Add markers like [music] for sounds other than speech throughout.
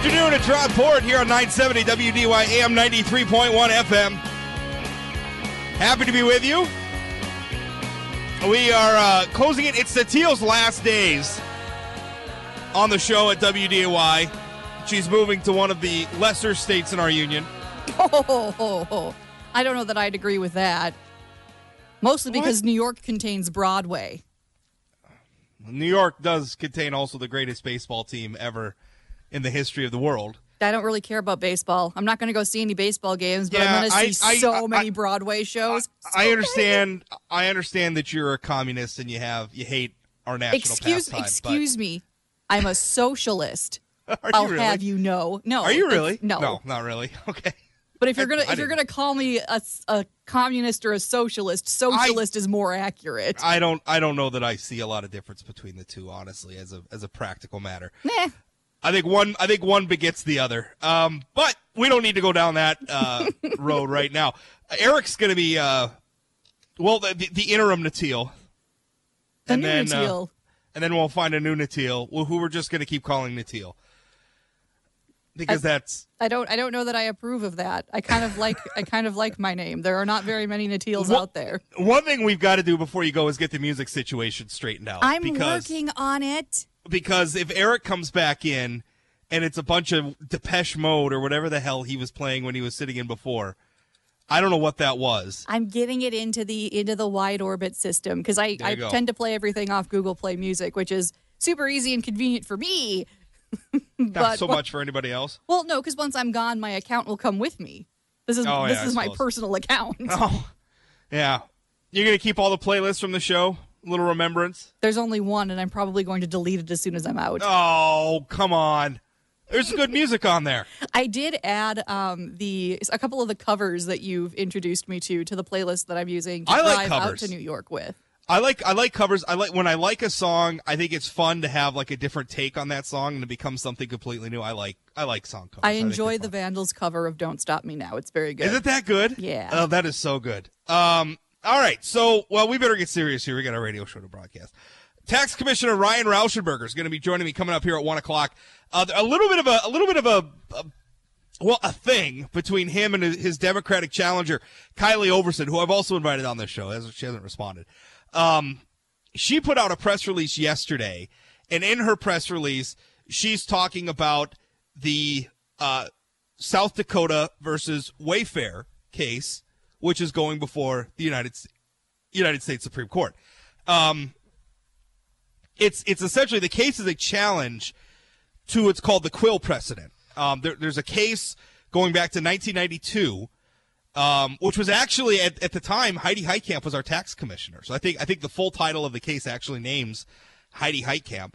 Welcome to your afternoon at Port here on 970 WDAY AM 93.1 FM. Happy to be with you. We are uh, closing it. It's Teal's last days on the show at WDAY. She's moving to one of the lesser states in our union. Oh, oh, oh, oh. I don't know that I'd agree with that. Mostly because What? New York contains Broadway. New York does contain also the greatest baseball team ever in the history of the world. I don't really care about baseball. I'm not going to go see any baseball games, but Yeah, I'm going to see I- so I- many I- Broadway shows. I understand. I understand that you're a communist and you have you hate our national excuse pastime. excuse me. I'm a socialist. [laughs] but I'll really? have you know. No. Are you really? No. no, not really. [laughs] Okay. But if you're gonna if you're gonna call me a, a communist or a socialist, socialist is more accurate. I don't. I don't know that I see a lot of difference between the two, honestly, as a as a practical matter. Meh. I think one. I think one begets the other. Um, but we don't need to go down that uh, [laughs] road right now. Eric's going to be, uh, well, the, the, interim Natil, The and new then uh, Natil. and then we'll find a new Natil, who who we're just going to keep calling Natil, because that's I don't I don't know that I approve of that. I kind of like I kind of like my name. There are not very many Natils Well, out there. one thing we've got to do before you go is get the music situation straightened out. I'm working on it. Because if Eric comes back in and it's a bunch of Depeche Mode or whatever the hell he was playing when he was sitting in before, I don't know what that was. I'm getting it into the into the WideOrbit system because I, I go. tend to play everything off Google Play Music, which is super easy and convenient for me. [laughs] Not so well- much for anybody else. Well, no, because once I'm gone, my account will come with me. This is Oh, this yeah, is my personal account. [laughs] Oh, yeah. You're gonna keep all the playlists from the show. Little remembrance. There's only one, and I'm probably going to delete it as soon as I'm out. Oh, come on. There's good music on there. [laughs] I did add um, the a couple of the covers that you've introduced me to to the playlist that I'm using to I like drive out covers. to New York with. I like I like covers. I like when I like a song. I think it's fun to have like a different take on that song and to become something completely new. I like I like song covers. I enjoy they're the fun. Vandals cover of "Don't Stop Me Now." It's very good. Is it that good? Yeah. Oh, that is so good. Um. All right. So, well, we better get serious here. We got a radio show to broadcast. Tax Commissioner Ryan Rauschenberger is going to be joining me coming up here at one o'clock. Uh, a little bit of a, a little bit of a, a well, a thing between him and his, Democratic challenger, Kylie Oversen, who I've also invited on this show, as she hasn't responded. Um, she put out a press release yesterday, and in her press release, she's talking about the uh, South Dakota versus Wayfair case, which is going before the United United States Supreme Court. Um, it's it's essentially the case is a challenge to what's called the Quill precedent. Um, there, there's a case going back to 1992, um, which was actually at, at the time Heidi Heitkamp was our tax commissioner. So I think I think the full title of the case actually names Heidi Heitkamp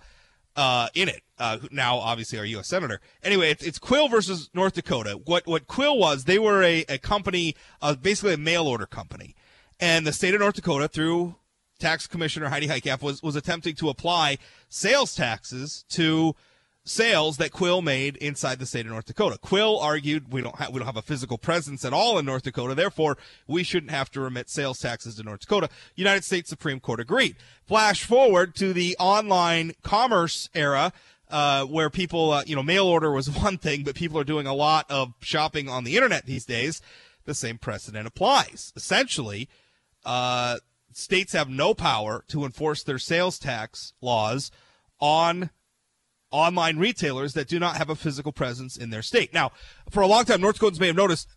uh, in it. Uh, now, obviously, our U.S. senator. Anyway, it's, it's Quill versus North Dakota. What what Quill was? They were a, a company, uh, basically a mail order company, and the state of North Dakota through tax commissioner Heidi Heitkamp was was attempting to apply sales taxes to sales that Quill made inside the state of North Dakota. Quill argued we don't have we don't have a physical presence at all in North Dakota, therefore we shouldn't have to remit sales taxes to North Dakota. United States Supreme Court agreed. Flash forward to the online commerce era. Uh, where people, uh, you know, mail order was [laughs] one thing, but people are doing a lot of shopping on the internet these days. The same precedent applies. Essentially, uh, states have no power to enforce their sales tax laws on online retailers that do not have a physical presence in their state. Now, for a long time, North Dakotans may have noticed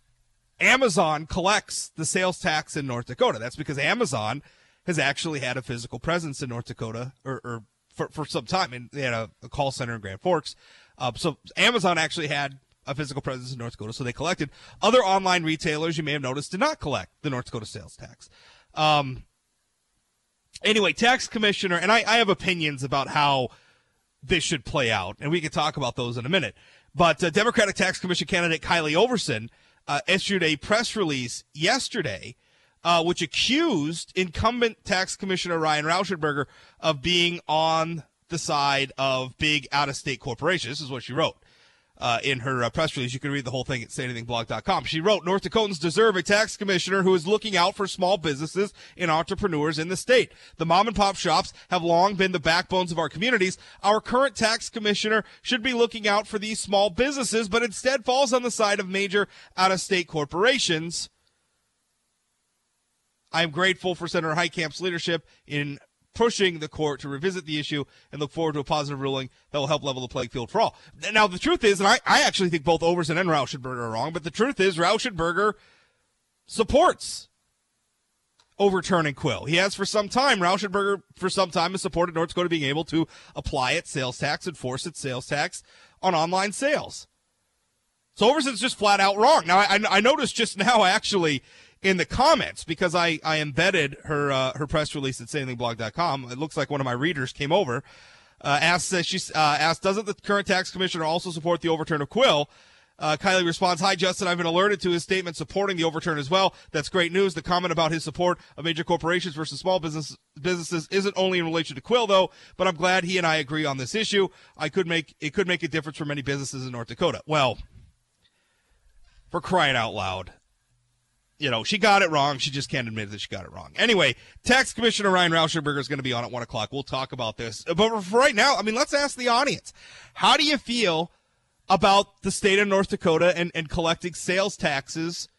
Amazon collects the sales tax in North Dakota. That's because Amazon has actually had a physical presence in North Dakota or, or for, for some time. And they had a, a call center in Grand Forks. Uh, so Amazon actually had a physical presence in North Dakota, so they collected. Other online retailers, you may have noticed, did not collect the North Dakota sales tax. Um, anyway, tax commissioner, and I, I have opinions about how this should play out, and we can talk about those in a minute. But uh, Democratic Tax Commission candidate Kylie Oversen uh, issued a press release yesterday, uh, which accused incumbent Tax Commissioner Ryan Rauschenberger of being on the side of big out-of-state corporations. This is what she wrote. Uh, in her uh, press release. You can read the whole thing at sayanythingblog.com. She wrote, North Dakotans deserve a tax commissioner who is looking out for small businesses and entrepreneurs in the state. The mom and pop shops have long been the backbones of our communities. Our current tax commissioner should be looking out for these small businesses, but instead falls on the side of major out of state corporations. I am grateful for Senator Heitkamp's leadership in pushing the court to revisit the issue and look forward to a positive ruling that will help level the playing field for all. Now, the truth is, and I, I actually think both Oversen and Rauschenberger are wrong, but the truth is, Rauschenberger supports overturning Quill. He has for some time. Rauschenberger, for some time, has supported North Dakota being able to apply its sales tax, and enforce its sales tax on online sales. So Oversen's just flat out wrong. Now, I, I noticed just now, actually, in the comments because I, I embedded her uh, her press release at sayanythingblog.com. It looks like one of my readers came over. Uh, asked uh, she uh, asked, doesn't the current tax commissioner also support the overturn of Quill? Uh, Kylie responds, Hi, Justin. I've been alerted to his statement supporting the overturn as well. That's great news. The comment about his support of major corporations versus small business businesses isn't only in relation to Quill, though, but I'm glad he and I agree on this issue. I could make, it could make a difference for many businesses in North Dakota. Well, for crying out loud you know, she got it wrong. She just can't admit that she got it wrong. Anyway, Tax Commissioner Ryan Rauschenberger is going to be on at one o'clock. We'll talk about this. But for right now, I mean, let's ask the audience. How do you feel about the state of North Dakota and, and collecting sales taxes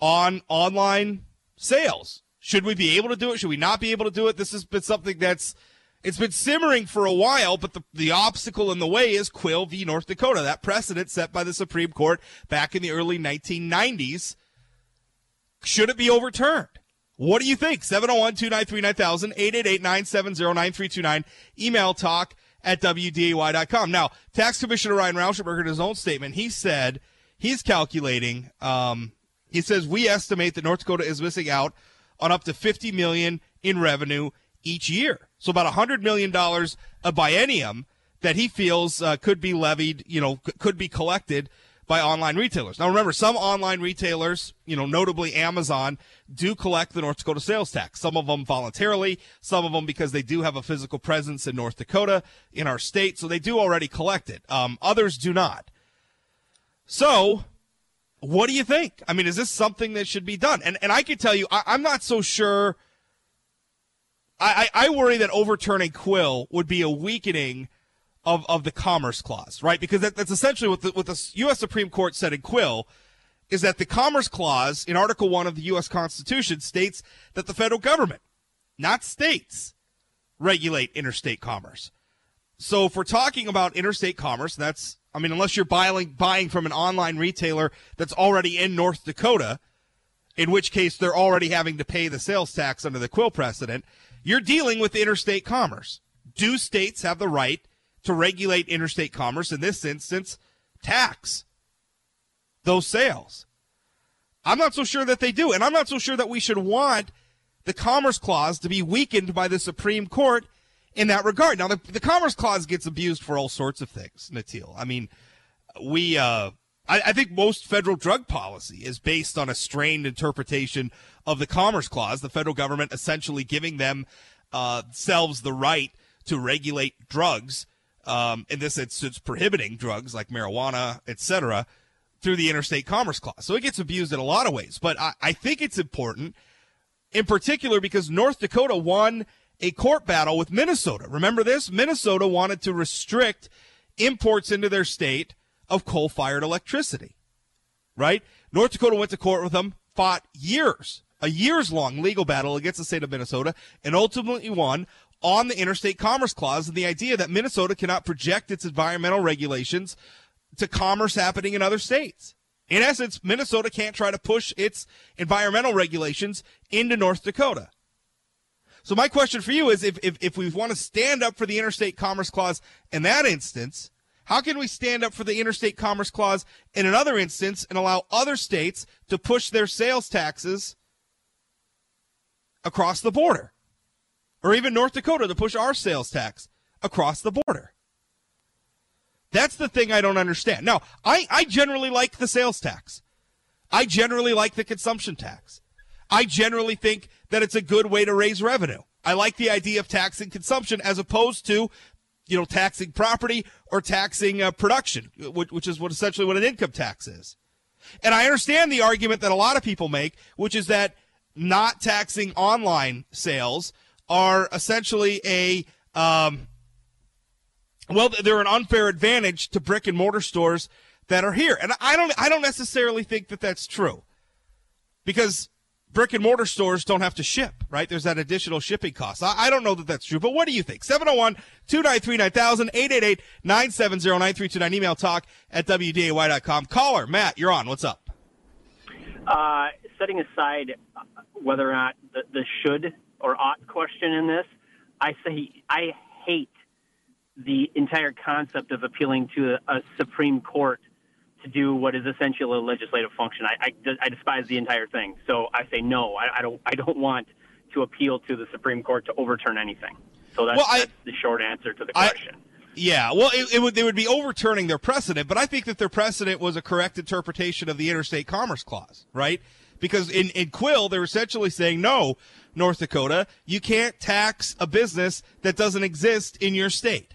on online sales? Should we be able to do it? Should we not be able to do it? This has been something that's it's been simmering for a while, but the, the obstacle in the way is Quill v. North Dakota, that precedent set by the Supreme Court back in the early 1990s should it be overturned? What do you think? 701 293 9000, 888 970 9329. Email talk at WDAY.com. Now, Tax Commissioner Ryan Rauschenberger, in his own statement, he said he's calculating, um, he says, we estimate that North Dakota is missing out on up to 50 million in revenue each year. So about 100 million dollars a biennium that he feels uh, could be levied, you know, could be collected by online retailers. Now remember, some online retailers, you know, notably Amazon, do collect the North Dakota sales tax. Some of them voluntarily, some of them because they do have a physical presence in North Dakota, in our state, so they do already collect it. Um, others do not. So, what do you think? I mean, is this something that should be done? And and I could tell you, I, am not so sure. I, I, I worry that overturning Quill would be a weakening of, of the Commerce Clause, right? Because that, that's essentially what the, what the U.S. Supreme Court said in Quill is that the Commerce Clause in Article 1 of the U.S. Constitution states that the federal government, not states, regulate interstate commerce. So if we're talking about interstate commerce, that's, I mean, unless you're buying, buying from an online retailer that's already in North Dakota, in which case they're already having to pay the sales tax under the Quill precedent, you're dealing with interstate commerce. Do states have the right to regulate interstate commerce, in this instance, tax those sales. I'm not so sure that they do, and I'm not so sure that we should want the Commerce Clause to be weakened by the Supreme Court in that regard. Now, the, the Commerce Clause gets abused for all sorts of things, Natil. I mean, we, uh, I, I think most federal drug policy is based on a strained interpretation of the Commerce Clause, the federal government essentially giving them uh, themselves the right to regulate drugs um, this instance, prohibiting drugs like marijuana, etc., through the interstate commerce clause. So it gets abused in a lot of ways. But I, I think it's important, in particular, because North Dakota won a court battle with Minnesota. Remember this? Minnesota wanted to restrict imports into their state of coal fired electricity. Right? North Dakota went to court with them, fought years, a years long legal battle against the state of Minnesota, and ultimately won on the Interstate Commerce Clause and the idea that Minnesota cannot project its environmental regulations to commerce happening in other states. In essence, Minnesota can't try to push its environmental regulations into North Dakota. So my question for you is if, if, if we want to stand up for the Interstate Commerce Clause in that instance, how can we stand up for the Interstate Commerce Clause in another instance and allow other states to push their sales taxes across the border? Or even North Dakota to push our sales tax across the border. That's the thing I don't understand. Now, I, I generally like the sales tax. I generally like the consumption tax. I generally think that it's a good way to raise revenue. I like the idea of taxing consumption as opposed to you know, taxing property or taxing uh, production, which, which is what essentially what an income tax is. And I understand the argument that a lot of people make, which is that not taxing online sales are essentially a um, well, they're an unfair advantage to brick and mortar stores that are here, and I don't I don't necessarily think that that's true because brick and mortar stores don't have to ship, right? There's that additional shipping cost. I, I don't know that that's true, but what do you think? 701 293 9000 888 970 9329. Email talk at WDAY.com. Caller, Matt, you're on. What's up? Uh, setting aside whether or not the, the should or ought question in this, I say I hate the entire concept of appealing to a, a Supreme Court to do what is essentially a legislative function. I, I, I despise the entire thing. So I say no. I, I, don't. I don't want to appeal to the Supreme Court to overturn anything. So that's, well, I, that's the short answer to the question. yeah, well, it, it, would they would be overturning their precedent, but I think that their precedent was a correct interpretation of the Interstate Commerce Clause, right? Because in, in Quill, they're essentially saying, no, North Dakota, you can't tax a business that doesn't exist in your state.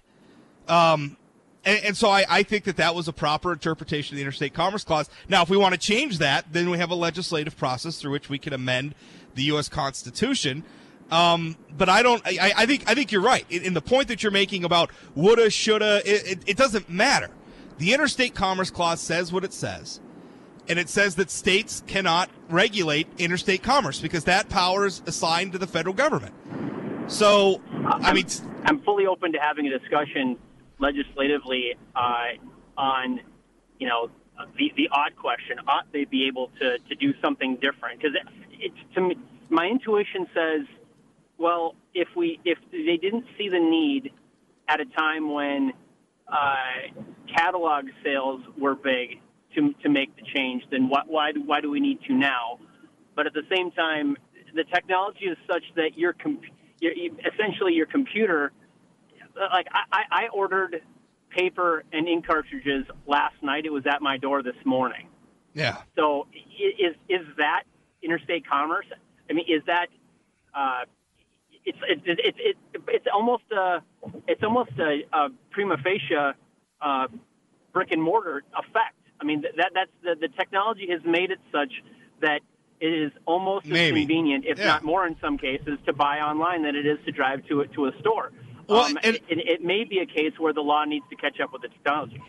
Um, and, and, so I, I, think that that was a proper interpretation of the Interstate Commerce Clause. Now, if we want to change that, then we have a legislative process through which we can amend the U.S. Constitution. Um, but I don't. I, I, think. I think you're right in, in, the point that you're making about woulda, shoulda. It, it, it doesn't matter. The Interstate Commerce Clause says what it says, and it says that states cannot regulate interstate commerce because that power is assigned to the federal government. So, I mean, I'm fully open to having a discussion legislatively uh, on, you know, the, the odd question: ought they be able to, to do something different? Because it's to me, my intuition says, well, if we if they didn't see the need at a time when uh, catalog sales were big to to make the change, then why why do, why do we need to now? But at the same time, the technology is such that your, comp- your essentially your computer like I, I ordered paper and ink cartridges last night. It was at my door this morning. Yeah. So is is that interstate commerce? I mean, is that uh, it's it's it's it, it's almost a it's almost a, a prima facie uh, brick and mortar effect. I mean that that's the the technology has made it such that it is almost Maybe. as convenient, if yeah. not more in some cases, to buy online than it is to drive to a, to a store. Well, um, and, it, it, may be a case where the law needs to catch up with the technology.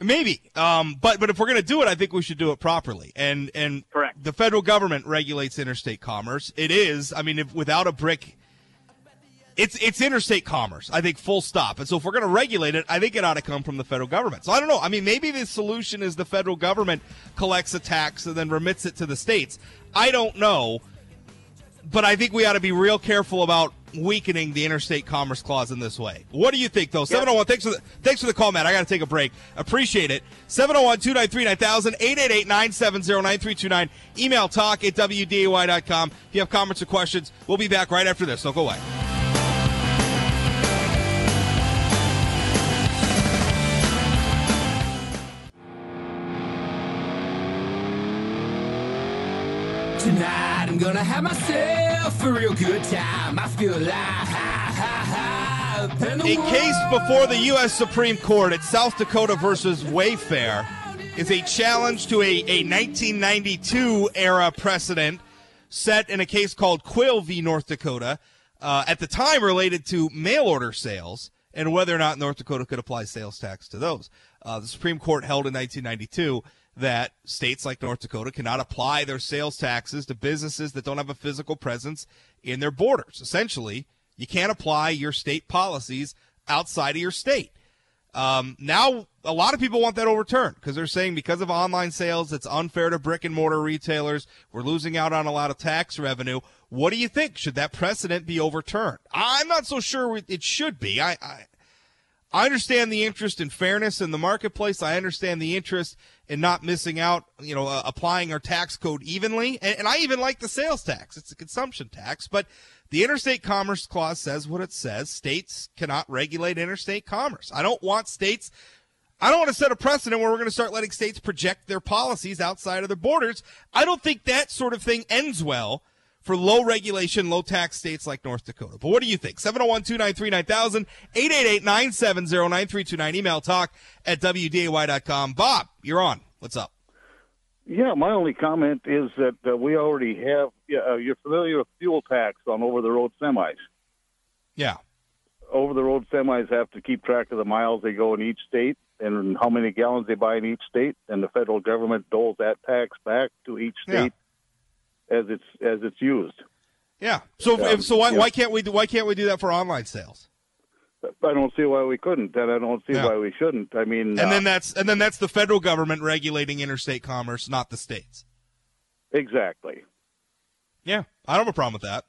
Maybe, um, but but if we're going to do it, I think we should do it properly. And and correct. The federal government regulates interstate commerce. It is, I mean, if without a brick, it's it's interstate commerce. I think full stop. And so if we're going to regulate it, I think it ought to come from the federal government. So I don't know. I mean, maybe the solution is the federal government collects a tax and then remits it to the states. I don't know, but I think we ought to be real careful about weakening the interstate commerce clause in this way. What do you think, though? 701, thanks for the, thanks for the call, Matt. I got to take a break. Appreciate it. 701 293 9000 888 970 9329. Email talk at WDAY.com. If you have comments or questions, we'll be back right after this. Don't go away. Tonight I'm gonna have myself a real good time. I feel alive. A case before the U.S. Supreme Court at South Dakota versus Wayfair is a challenge to a, a 1992 era precedent set in a case called Quill v. North Dakota, uh, at the time related to mail order sales and whether or not North Dakota could apply sales tax to those. Uh, the Supreme Court held in 1992 that states like North Dakota cannot apply their sales taxes to businesses that don't have a physical presence in their borders. Essentially, you can't apply your state policies outside of your state. Um, now, a lot of people want that overturned because they're saying because of online sales, it's unfair to brick and mortar retailers. We're losing out on a lot of tax revenue. What do you think? Should that precedent be overturned? I'm not so sure it should be. I, I, I understand the interest in fairness in the marketplace. I understand the interest in not missing out, you know, uh, applying our tax code evenly. And, and I even like the sales tax. It's a consumption tax, but the Interstate Commerce Clause says what it says. States cannot regulate interstate commerce. I don't want states I don't want to set a precedent where we're going to start letting states project their policies outside of their borders. I don't think that sort of thing ends well for low regulation, low tax states like North Dakota. But what do you think? 701 293 9000, 888 970 9329. Email talk at WDAY.com. Bob, you're on. What's up? Yeah, my only comment is that uh, we already have. Yeah, uh, you're familiar with fuel tax on over-the-road semis. Yeah. Over-the-road semis have to keep track of the miles they go in each state and how many gallons they buy in each state, and the federal government doles that tax back to each state as it's as it's used. Yeah. So Yeah. if, so why, Yeah. why can't we do why can't we do that for online sales? I don't see why we couldn't, and I don't see Yeah. why we shouldn't. I mean, And uh, then that's and then that's the federal government regulating interstate commerce, not the states. exactly. Yeah, I don't have a problem with that.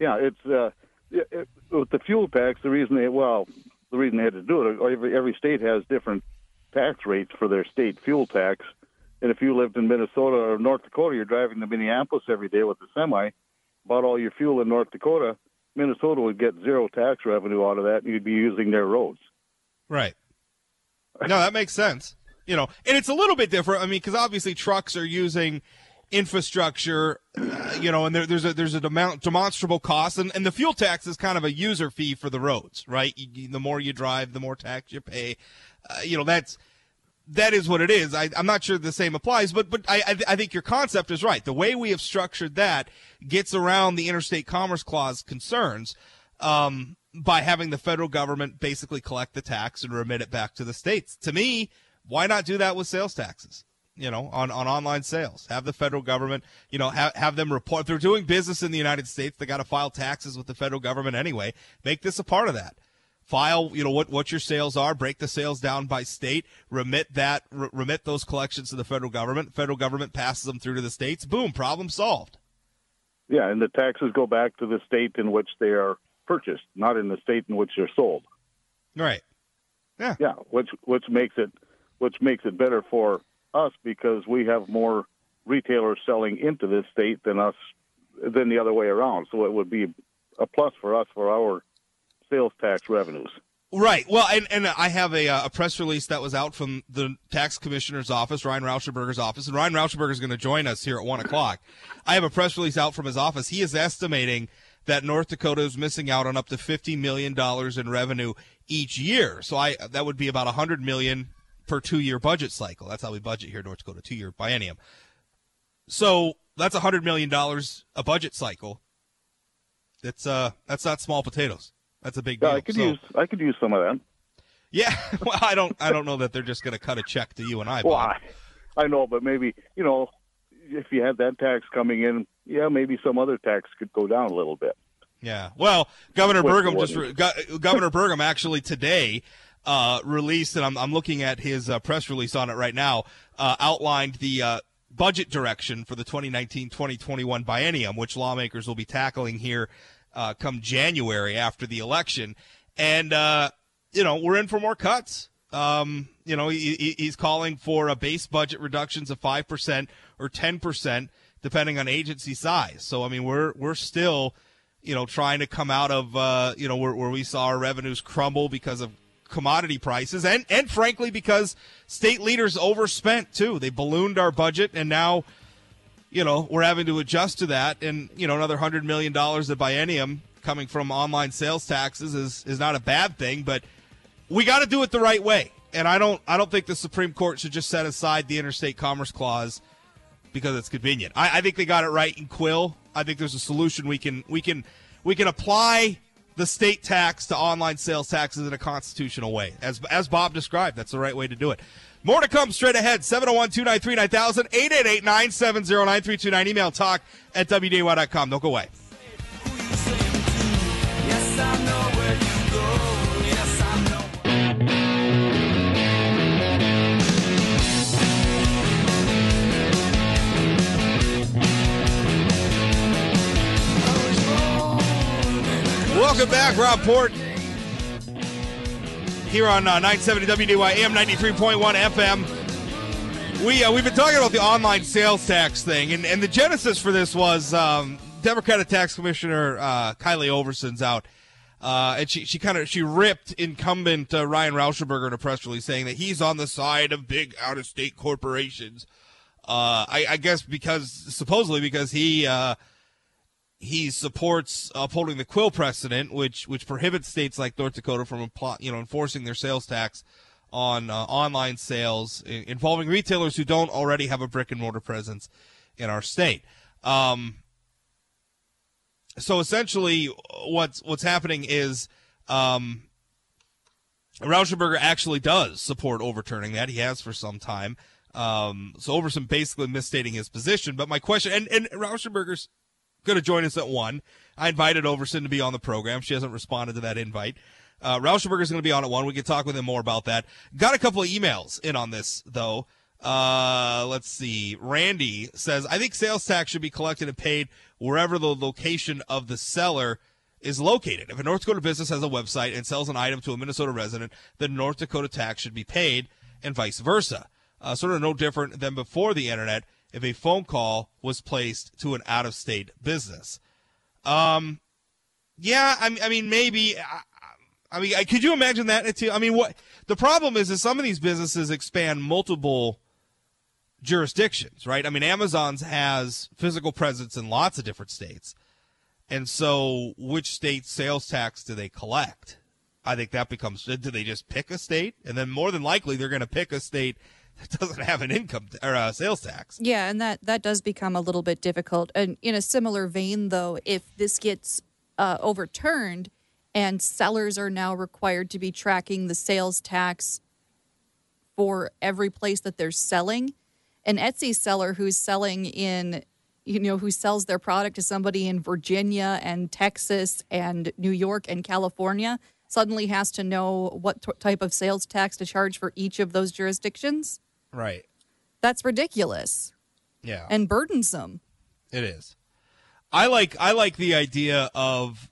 Yeah, it's uh, it, it, with the fuel tax. The reason they well, the reason they had to do it. Every every state has different tax rates for their state fuel tax. And if you lived in Minnesota or North Dakota, you're driving to Minneapolis every day with a semi, bought all your fuel in North Dakota. Minnesota would get zero tax revenue out of that, and you'd be using their roads. Right. No, that makes sense. You know, and it's a little bit different. I mean, because obviously trucks are using infrastructure, uh, you know, and there, there's a there's a demonstrable cost, and, and the fuel tax is kind of a user fee for the roads, right? You- the more you drive, the more tax you pay. Uh, you know, that's that is what it is. I, I'm not sure the same applies, but but I, I I think your concept is right. The way we have structured that gets around the interstate commerce clause concerns um, by having the federal government basically collect the tax and remit it back to the states. To me, why not do that with sales taxes? You know, on, on online sales, have the federal government, you know, have, have them report. If they're doing business in the United States, they got to file taxes with the federal government anyway. Make this a part of that file you know what what your sales are break the sales down by state remit that r- remit those collections to the federal government federal government passes them through to the states boom problem solved Yeah, and the taxes go back to the state in which they are purchased, not in the state in which they're sold. right Yeah. Yeah, which which makes it which makes it better for us because we have more retailers selling into this state than us than the other way around. So it would be a plus for us for our sales tax revenues. Right. Well, and, and I have a, uh, a press release that was out from the tax commissioner's office, Ryan Rauschenberger's office, and Ryan Rauschenberger is going to join us here at one o'clock. I have a press release out from his office. He is estimating that North Dakota is missing out on up to fifty million dollars in revenue each year. So I that would be about a hundred million per two year budget cycle. That's how we budget here in North Dakota, two year biennium. So that's a hundred million dollars a budget cycle. That's uh that's not small potatoes. That's a big deal. Yeah, I could So- use I could use some of that. yeah, [laughs] well, I don't, I don't know that they're just going to cut a check to you and I. Well, I, I know, but maybe you know, if you had that tax coming in, yeah, maybe some other tax could go down a little bit. Yeah. Well, Governor Wait, Burgum just re- Go- Governor Burgum actually today uh, released, and I'm, I'm looking at his uh, press release on it right now. Uh, outlined the uh, budget direction for the 2019-2021 biennium, which lawmakers will be tackling here uh, come January after the election, and uh, you know we're in for more cuts. Um, you know, he, he- he's calling for a base budget reductions of five percent or ten percent, depending on agency size. So, I mean, we're we're still, you know, trying to come out of, uh, you know, where, where we saw our revenues crumble because of commodity prices, and and frankly because state leaders overspent too. They ballooned our budget, and now, you know, we're having to adjust to that. And you know, another hundred million dollars of biennium coming from online sales taxes is is not a bad thing, but we got to do it the right way. And I don't I don't think the Supreme Court should just set aside the interstate commerce clause because it's convenient. I, I think they got it right in Quill. I think there's a solution we can we can we can apply the state tax to online sales taxes in a constitutional way. As as Bob described, that's the right way to do it. More to come straight ahead. 701-293-9000, 888-970-9329. Email talk at WDAY.com. Don't go away. Welcome back, Rob Port. Here on uh, 970 WDAY AM 93.1 FM. We, uh, we've been talking about the online sales tax thing, and, and the genesis for this was um, Democratic Tax Commissioner uh, Kylie Oversen's out. Uh, and she, she kind of she ripped incumbent uh, Ryan Rauschenberger in a press release saying that he's on the side of big out of state corporations. Uh, I, I guess because supposedly because he uh, he supports upholding the Quill precedent, which which prohibits states like North Dakota from you know enforcing their sales tax on uh, online sales involving retailers who don't already have a brick and mortar presence in our state. Um, so essentially, what's what's happening is um, Rauschenberger actually does support overturning that. He has for some time. Um, so Oversen basically misstating his position. But my question, and, and Rauschenberger's going to join us at one. I invited Oversen to be on the program. She hasn't responded to that invite. Uh, Rauschenberger is going to be on at one. We can talk with him more about that. Got a couple of emails in on this though. Uh, let's see. Randy says, I think sales tax should be collected and paid wherever the location of the seller is located. If a North Dakota business has a website and sells an item to a Minnesota resident, then North Dakota tax should be paid and vice versa. Uh, sort of no different than before the internet if a phone call was placed to an out of state business. Um, yeah, I, I mean, maybe. I, I mean, could you imagine that? I mean, what the problem is is some of these businesses expand multiple jurisdictions, right? I mean, Amazon's has physical presence in lots of different states. And so, which state sales tax do they collect? I think that becomes do they just pick a state? And then more than likely, they're going to pick a state that doesn't have an income t- or a sales tax. Yeah, and that, that does become a little bit difficult. And in a similar vein, though, if this gets uh, overturned and sellers are now required to be tracking the sales tax for every place that they're selling, an Etsy seller who's selling in you know who sells their product to somebody in Virginia and Texas and New York and California suddenly has to know what t- type of sales tax to charge for each of those jurisdictions. Right. That's ridiculous. Yeah. And burdensome. It is. I like I like the idea of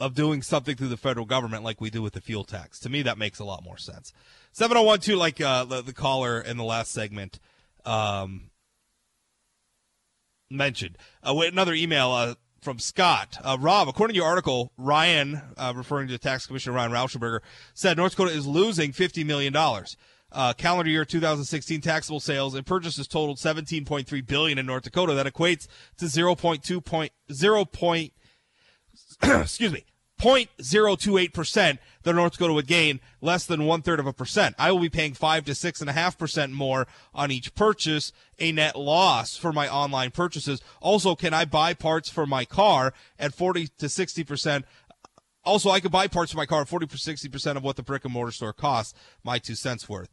of doing something through the federal government like we do with the fuel tax. To me that makes a lot more sense. 7012 like uh, the, the caller in the last segment um, mentioned. Uh, another email uh, from Scott. Uh, Rob, according to your article, Ryan, uh, referring to tax commissioner Ryan Rauschenberger, said North Dakota is losing $50 million. Uh, calendar year 2016 taxable sales and purchases totaled 17.3 billion in North Dakota. That equates to 0.2 point, 0. Point, [clears throat] excuse me, 0.028% that North Dakota would gain, less than one third of a percent. I will be paying five to six and a half percent more on each purchase, a net loss for my online purchases. Also, can I buy parts for my car at 40 to 60 percent? Also, I could buy parts for my car 40 to 60 percent of what the brick and mortar store costs. My two cents worth.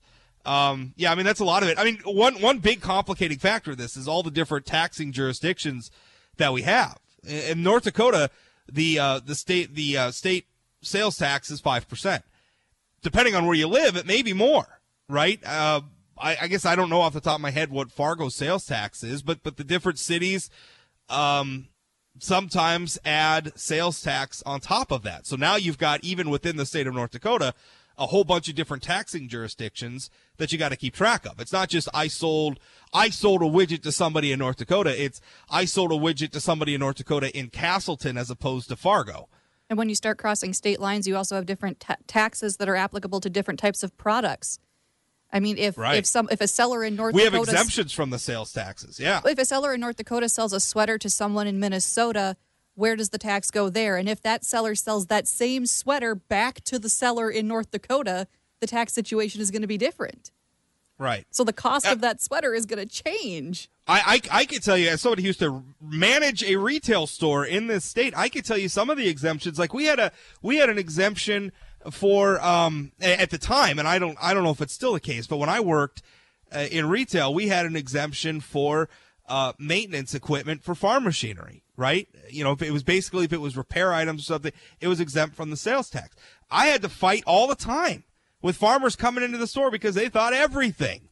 Um, yeah, I mean that's a lot of it. I mean, one one big complicating factor of this is all the different taxing jurisdictions that we have. In North Dakota, the uh, the state the uh, state sales tax is five percent. Depending on where you live, it may be more, right? Uh, I, I, guess I don't know off the top of my head what Fargo's sales tax is, but but the different cities um, sometimes add sales tax on top of that. So now you've got even within the state of North Dakota a whole bunch of different taxing jurisdictions that you got to keep track of. It's not just I sold I sold a widget to somebody in North Dakota. It's I sold a widget to somebody in North Dakota in Casselton as opposed to Fargo. And when you start crossing state lines, you also have different ta- taxes that are applicable to different types of products. I mean, if right. if some if a seller in North we Dakota we have exemptions from the sales taxes. Yeah. If a seller in North Dakota sells a sweater to someone in Minnesota, where does the tax go there? And if that seller sells that same sweater back to the seller in North Dakota, the tax situation is going to be different. Right. So the cost uh, of that sweater is going to change. I, I, I can tell you, as somebody who used to manage a retail store in this state, I could tell you some of the exemptions. Like we had a we had an exemption for um at the time, and I don't I don't know if it's still the case, but when I worked uh, in retail, we had an exemption for uh, maintenance equipment for farm machinery. Right? You know, if it was basically if it was repair items or something, it was exempt from the sales tax. I had to fight all the time with farmers coming into the store because they thought everything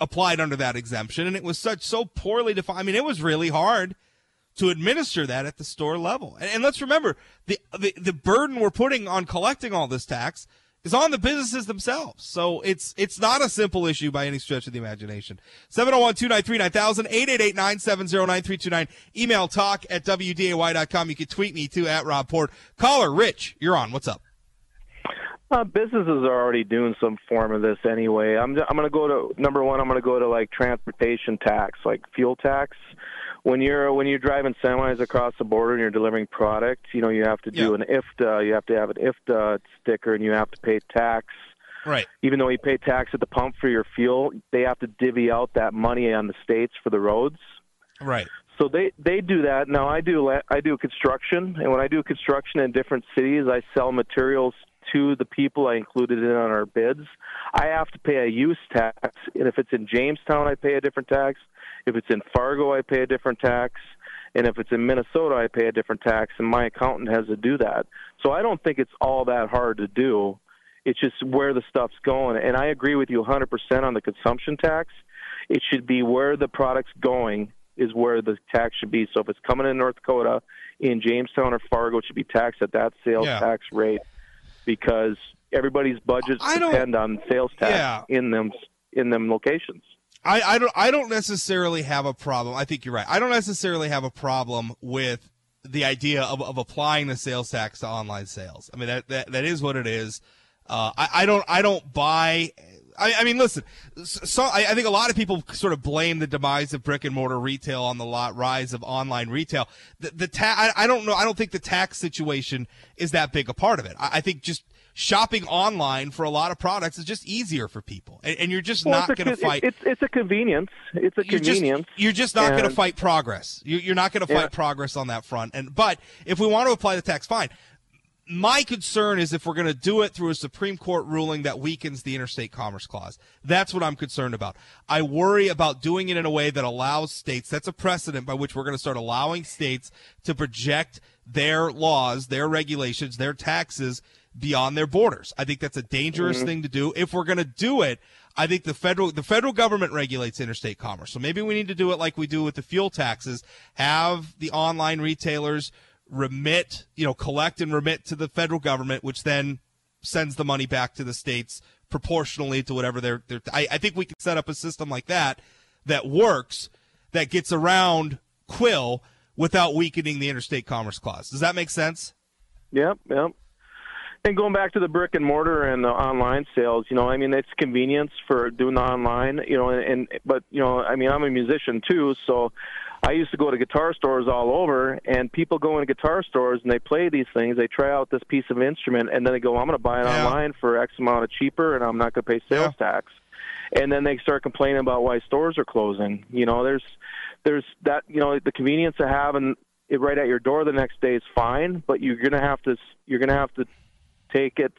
applied under that exemption, and it was such so poorly defined. I mean, it was really hard to administer that at the store level. And, and let's remember the, the the burden we're putting on collecting all this tax is on the businesses themselves. So it's it's not a simple issue by any stretch of the imagination. 701-293-9000, 888-970-9329. Email talk at WDAY.com. You can tweet me too at Rob Port. Caller Rich, you're on. What's up? Uh, businesses are already doing some form of this anyway. I'm I'm going to go to number one. I'm going to go to like transportation tax, like fuel tax. When you're when you're driving semis across the border and you're delivering product, you know you have to do Yeah. an IFTA, you have to have an IFTA sticker, and you have to pay tax. Right. Even though you pay tax at the pump for your fuel, they have to divvy out that money on the states for the roads. Right. So they they do that. Now I do I do construction, and when I do construction in different cities, I sell materials to the people I included in on our bids. I have to pay a use tax, and if it's in Jamestown, I pay a different tax. If it's in Fargo, I pay a different tax, and if it's in Minnesota, I pay a different tax. And my accountant has to do that. So I don't think it's all that hard to do. It's just where the stuff's going. And I agree with you 100% on the consumption tax. It should be where the product's going is where the tax should be. So if it's coming in North Dakota, in Jamestown or Fargo, it should be taxed at that sales Yeah. tax rate because everybody's budgets I depend on sales tax Yeah. in them in them locations. I, I don't I don't necessarily have a problem. I think you're right. I don't necessarily have a problem with the idea of, of applying the sales tax to online sales. I mean that that, that is what it is. Uh, I, I don't I don't buy. I, I mean, listen. So I, I think a lot of people sort of blame the demise of brick and mortar retail on the lot rise of online retail. The, the ta- I, I don't know. I don't think the tax situation is that big a part of it. I, I think just shopping online for a lot of products is just easier for people, and, and you're just Well, not going to fight It's it's a convenience. It's a you're convenience. just you're just not going to fight progress. You- You're not going to fight Yeah. progress on that front. And but if we want to apply the tax, fine. My concern is if we're going to do it through a Supreme Court ruling that weakens the interstate commerce clause. That's what I'm concerned about. I worry about doing it in a way that allows states, that's a precedent by which we're going to start allowing states to project their laws, their regulations, their taxes beyond their borders. I think that's a dangerous mm-hmm. thing to do. If we're going to do it, I think the federal the federal government regulates interstate commerce. So maybe we need to do it like we do with the fuel taxes. Have the online retailers remit, you know, collect and remit to the federal government, which then sends the money back to the states proportionally to whatever they're. they're I, I think we can set up a system like that that works, that gets around Quill without weakening the interstate commerce clause. Does that make sense? Yep, yep. And going back to the brick and mortar and the online sales, you know, I mean, it's convenience for doing the online, you know, and, and but you know, I mean, I'm a musician too, so I used to go to guitar stores all over, and people go into guitar stores and they play these things. They try out this piece of instrument, and then they go, "I'm going to buy it Yeah. online for X amount of cheaper, and I'm not going to pay sales tax." And then they start complaining about why stores are closing. You know, there's there's that you know the convenience of having it right at your door the next day is fine, but you're gonna have to you're gonna have to take it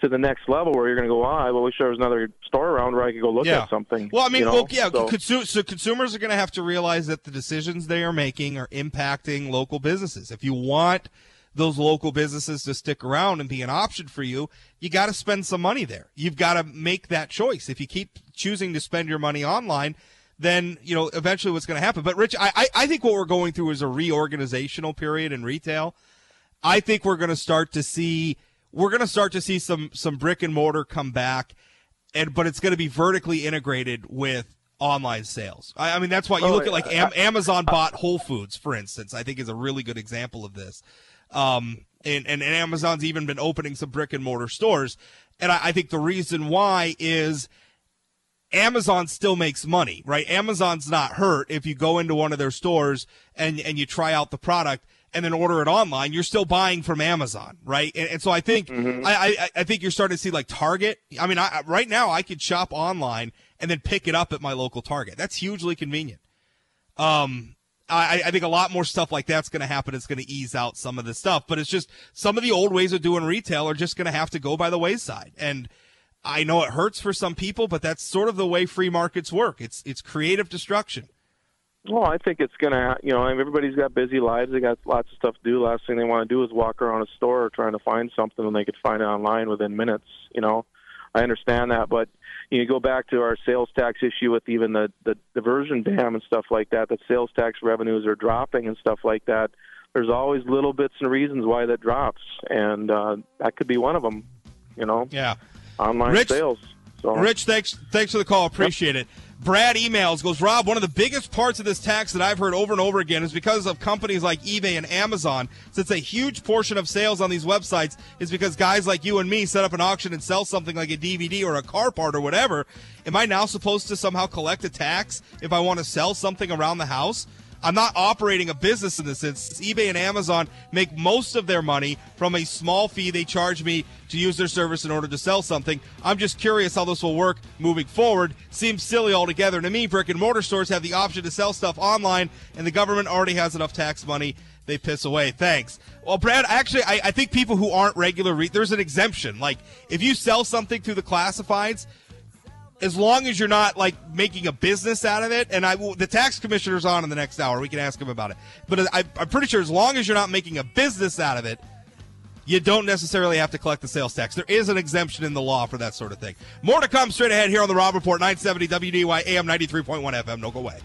to the next level where you're gonna go, ah, I wish there was another store around where I could go look Yeah. at something. Well, I mean, you know? well, yeah. So- consu- so consumers are going to have to realize that the decisions they are making are impacting local businesses. If you want those local businesses to stick around and be an option for you, you got to spend some money there. You've got to make that choice. If you keep choosing to spend your money online, then you know eventually what's going to happen. But Rich, I, I I think what we're going through is a reorganizational period in retail. I think we're going to start to see we're going to start to see some some brick and mortar come back, and but it's going to be vertically integrated with online sales. I, I mean that's why you Oh, look at like Am- Amazon bought Whole Foods, for instance. I think is a really good example of this. Um, and, and, and Amazon's even been opening some brick and mortar stores, and I, I think the reason why is Amazon still makes money, right? Amazon's not hurt if you go into one of their stores and and you try out the product and then order it online. You're still buying from Amazon, right? And, and so I think I, I I think you're starting to see like Target. I mean, I, right now I could shop online and then pick it up at my local Target. That's hugely convenient. Um, I, I think a lot more stuff like that's going to happen. It's going to ease out some of the stuff, but it's just some of the old ways of doing retail are just going to have to go by the wayside. And I know it hurts for some people, but that's sort of the way free markets work. It's it's creative destruction. Well, I think it's gonna. You know, everybody's got busy lives. They got lots of stuff to do. Last thing they want to do is walk around a store trying to find something when they could find it online within minutes. You know, I understand that, but you go back to our sales tax issue with even the the diversion dam and stuff like that. That sales tax revenues are dropping and stuff like that. There's always little bits and reasons why that drops, and uh, that could be one of them. You know, Yeah. online Rich- sales. So Rich, thanks thanks for the call. Appreciate it. Brad emails goes, Rob, one of the biggest parts of this tax that I've heard over and over again is because of companies like eBay and Amazon. Since a huge portion of sales on these websites is because guys like you and me set up an auction and sell something like a DVD or a car part or whatever. Am I now supposed to somehow collect a tax if I want to sell something around the house? I'm not operating a business in this instance. eBay and Amazon make most of their money from a small fee they charge me to use their service in order to sell something. I'm just curious how this will work moving forward. Seems silly altogether. To me, brick and mortar stores have the option to sell stuff online, and the government already has enough tax money they piss away. Thanks. Well, Brad, actually, I, I think people who aren't regular, re- there's an exemption. Like, if you sell something through the classifieds, as long as you're not like making a business out of it, and I will, the tax commissioner's on in the next hour, we can ask him about it. But I, I'm pretty sure as long as you're not making a business out of it, you don't necessarily have to collect the sales tax. There is an exemption in the law for that sort of thing. More to come straight ahead here on the Rob Report, 970 WDAY AM 93.1 FM. Don't go away.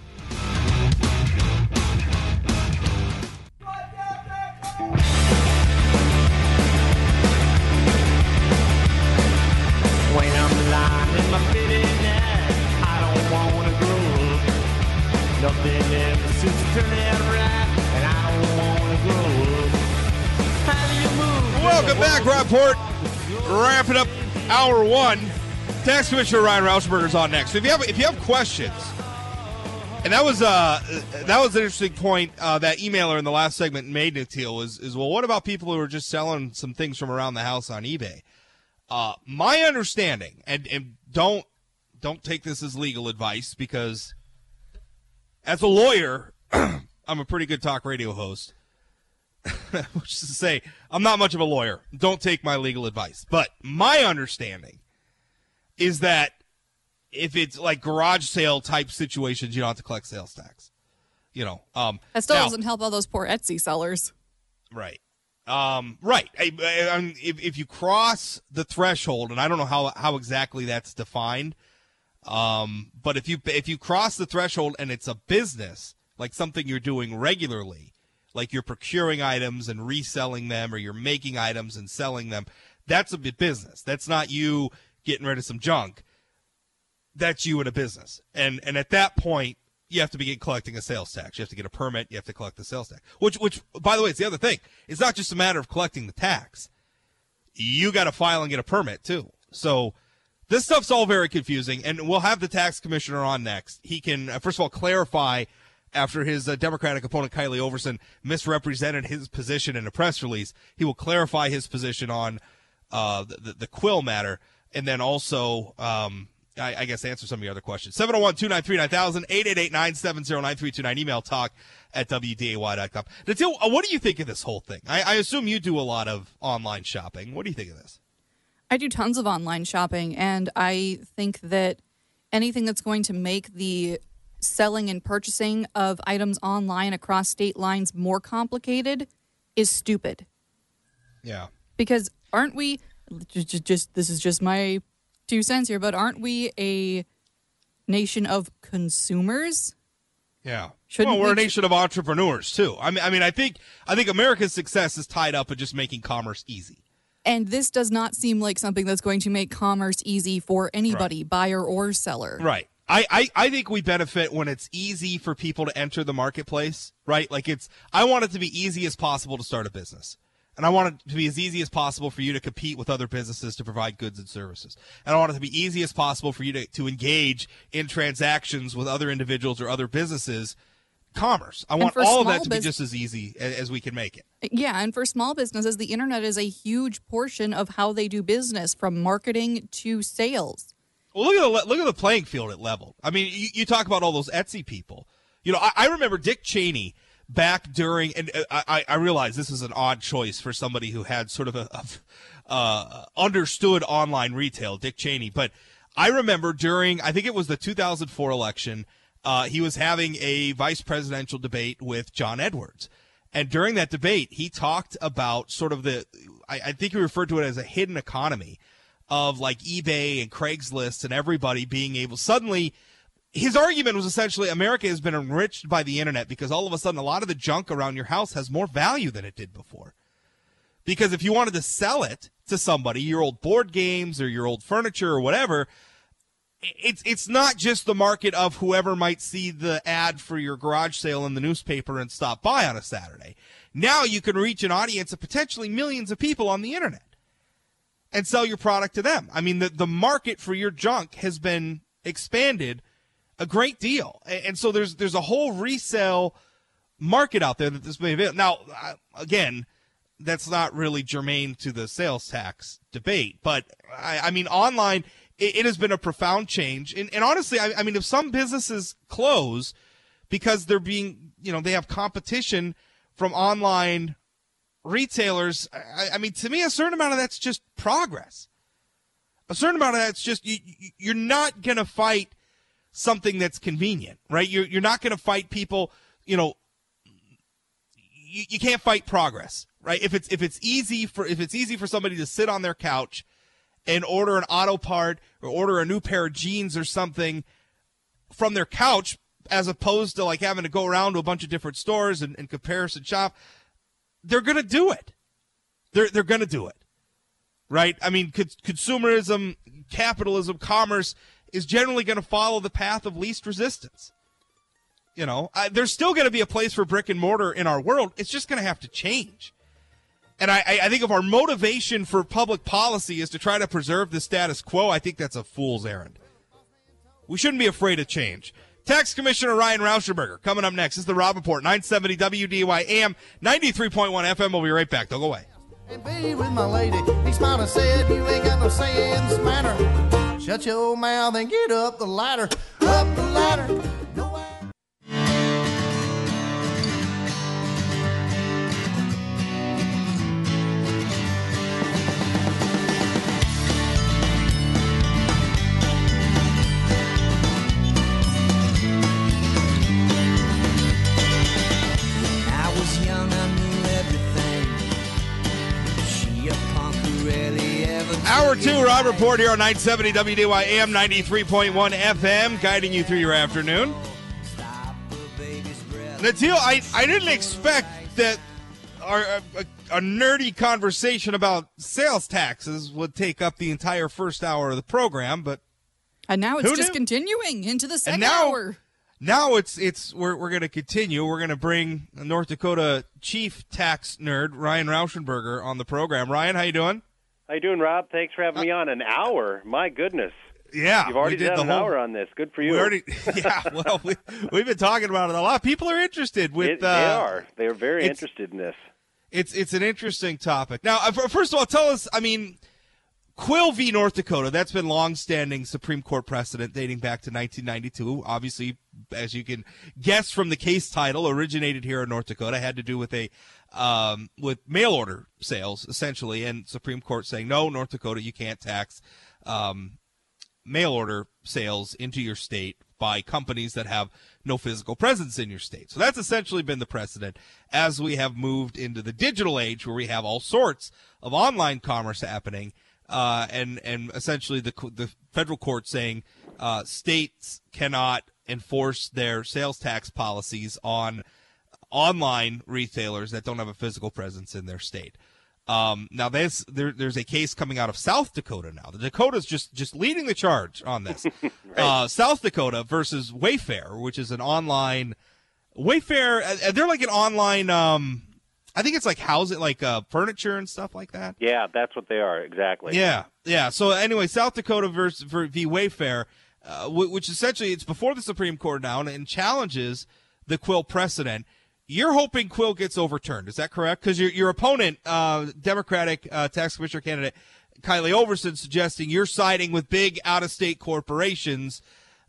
Nothing ever seems to turn out right, and I don't wanna grow up. Welcome back, Rob Report. Wrapping up hour one. Tax Commissioner Ryan Rauschenberger's on next. So if you have if you have questions, and that was uh that was an interesting point uh, that emailer in the last segment made Natil is is well what about people who are just selling some things from around the house on eBay? Uh, my understanding, and, and don't don't take this as legal advice because as a lawyer, [clears throat] I'm a pretty good talk radio host. [laughs] Which is to say, I'm not much of a lawyer. Don't take my legal advice. But my understanding is that if it's like garage sale type situations, you don't have to collect sales tax. You know, um, That still now- doesn't help all those poor Etsy sellers. Right. Um, right. I, I, I if, if you cross the threshold, and I don't know how, how exactly that's defined, um, but if you if you cross the threshold and it's a business, like something you're doing regularly, like you're procuring items and reselling them, or you're making items and selling them, that's a business. That's not you getting rid of some junk. That's you in a business, and and at that point, you have to begin collecting a sales tax. You have to get a permit. You have to collect the sales tax. Which, which, by the way, it's the other thing. It's not just a matter of collecting the tax. You got to file and get a permit too. So this stuff's all very confusing, and we'll have the tax commissioner on next. He can, uh, first of all, clarify after his uh, Democratic opponent Kylie Oversen misrepresented his position in a press release. He will clarify his position on uh, the, the, quill matter, and then also, um, I, I guess, answer some of your other questions. 701 293 9000, 888 970 9329, email talk at WDAY.com. Natil, uh, what do you think of this whole thing? I, I assume you do a lot of online shopping. What do you think of this? I do tons of online shopping, and I think that anything that's going to make the selling and purchasing of items online across state lines more complicated is stupid. Yeah. Because aren't we just, just, this is just my two cents here, but aren't we a nation of consumers? Yeah. Shouldn't well, we're we a nation of entrepreneurs too. I mean, I mean, I think I think America's success is tied up in just making commerce easy. And this does not seem like something that's going to make commerce easy for anybody, buyer or seller. Right. I, I, I think we benefit when it's easy for people to enter the marketplace, right? Like it's, I want it to be easy as possible to start a business. And I want it to be as easy as possible for you to compete with other businesses to provide goods and services. And I want it to be easy as possible for you to, to engage in transactions with other individuals or other businesses. Commerce. I want all of that to be bus- just as easy as we can make it. Yeah, and for small businesses, the internet is a huge portion of how they do business, from marketing to sales. Well, look at the look at the playing field at level. I mean, you, you talk about all those Etsy people. You know, I, I remember Dick Cheney back during, and uh, I, I realize this is an odd choice for somebody who had sort of a, a uh, understood online retail, Dick Cheney. But I remember during, I think it was the 2004 election, uh, he was having a vice presidential debate with John Edwards. And during that debate, he talked about sort of the, I, I think he referred to it as a hidden economy of like eBay and Craigslist and everybody being able suddenly his argument was essentially America has been enriched by the internet because all of a sudden a lot of the junk around your house has more value than it did before. Because if you wanted to sell it to somebody, your old board games or your old furniture or whatever, it's it's not just the market of whoever might see the ad for your garage sale in the newspaper and stop by on a Saturday. Now you can reach an audience of potentially millions of people on the internet and sell your product to them. I mean, the, the market for your junk has been expanded a great deal. And so there's, there's a whole resale market out there that this may be. Now, uh, again, that's not really germane to the sales tax debate, but I, I mean, online, it, it, has been a profound change. And, and honestly, I, I mean, if some businesses close because they're being, you know, they have competition from online retailers, I, I mean, to me, a certain amount of that's just progress. A certain amount of that's just, you, you're not going to fight something that's convenient, right? You're, you're not going to fight people, you know, you, you can't fight progress, right? If it's if it's easy for if it's easy for somebody to sit on their couch and order an auto part or order a new pair of jeans or something from their couch as opposed to like having to go around to a bunch of different stores and, and comparison shop, they're gonna do it. They're they're gonna do it. Right? I mean, consumerism, capitalism, commerce is generally going to follow the path of least resistance. You know, I, there's still going to be a place for brick and mortar in our world. It's just going to have to change. And I, I think if our motivation for public policy is to try to preserve the status quo, I think that's a fool's errand. We shouldn't be afraid of change. Tax Commissioner Ryan Rauschenberger coming up next. This is the Rob Report, 970 WDAY AM, 93.1 FM. We'll be right back. Don't go away. And be with my lady. He smiled and said, You ain't got no say in this matter. Shut your mouth and get up the ladder. Up the ladder. Hour two, Rob Report here on 970 WDAY AM 93.1 FM, guiding you through your afternoon. Natil, I, I didn't expect that our, a, a, nerdy conversation about sales taxes would take up the entire first hour of the program, but and now it's just knew? continuing into the second now, hour. Now it's it's we're we're going to continue. We're going to bring North Dakota chief tax nerd Ryan Rauschenberger on the program. Ryan, how you doing? How you doing, Rob? Thanks for having me on. An hour. My goodness. Yeah, you've already done an whole, hour on this. Good for you. We already, [laughs] [laughs] yeah. Well, we, we've been talking about it a lot. People are interested with. It, they uh, are. They are very interested in this. It's it's an interesting topic. Now, uh, first of all, tell us. I mean, Quill v. North Dakota. That's been long-standing Supreme Court precedent dating back to 1992. Obviously, as you can guess from the case title, originated here in North Dakota. Had to do with a um, with mail order sales, essentially, and Supreme Court saying, no, North Dakota, you can't tax um, mail order sales into your state by companies that have no physical presence in your state. So that's essentially been the precedent as we have moved into the digital age where we have all sorts of online commerce happening. Uh, and, and essentially the, the federal court saying, uh, states cannot enforce their sales tax policies on online retailers that don't have a physical presence in their state. Um, now there's there, there's a case coming out of South Dakota now. The Dakota's just just leading the charge on this. right. [laughs] uh, South Dakota versus Wayfair, which is an online Wayfair. Uh, they're like an online. Um, I think it's like housing, like uh, furniture and stuff like that. Yeah, that's what they are exactly. Yeah, yeah. So anyway, South Dakota versus v Wayfair, uh, which essentially it's before the Supreme Court now and challenges the Quill precedent you're hoping Quill gets overturned. Is that correct? Because your your opponent, uh, Democratic uh, tax commissioner candidate Kylie Oversen, suggesting you're siding with big out of state corporations,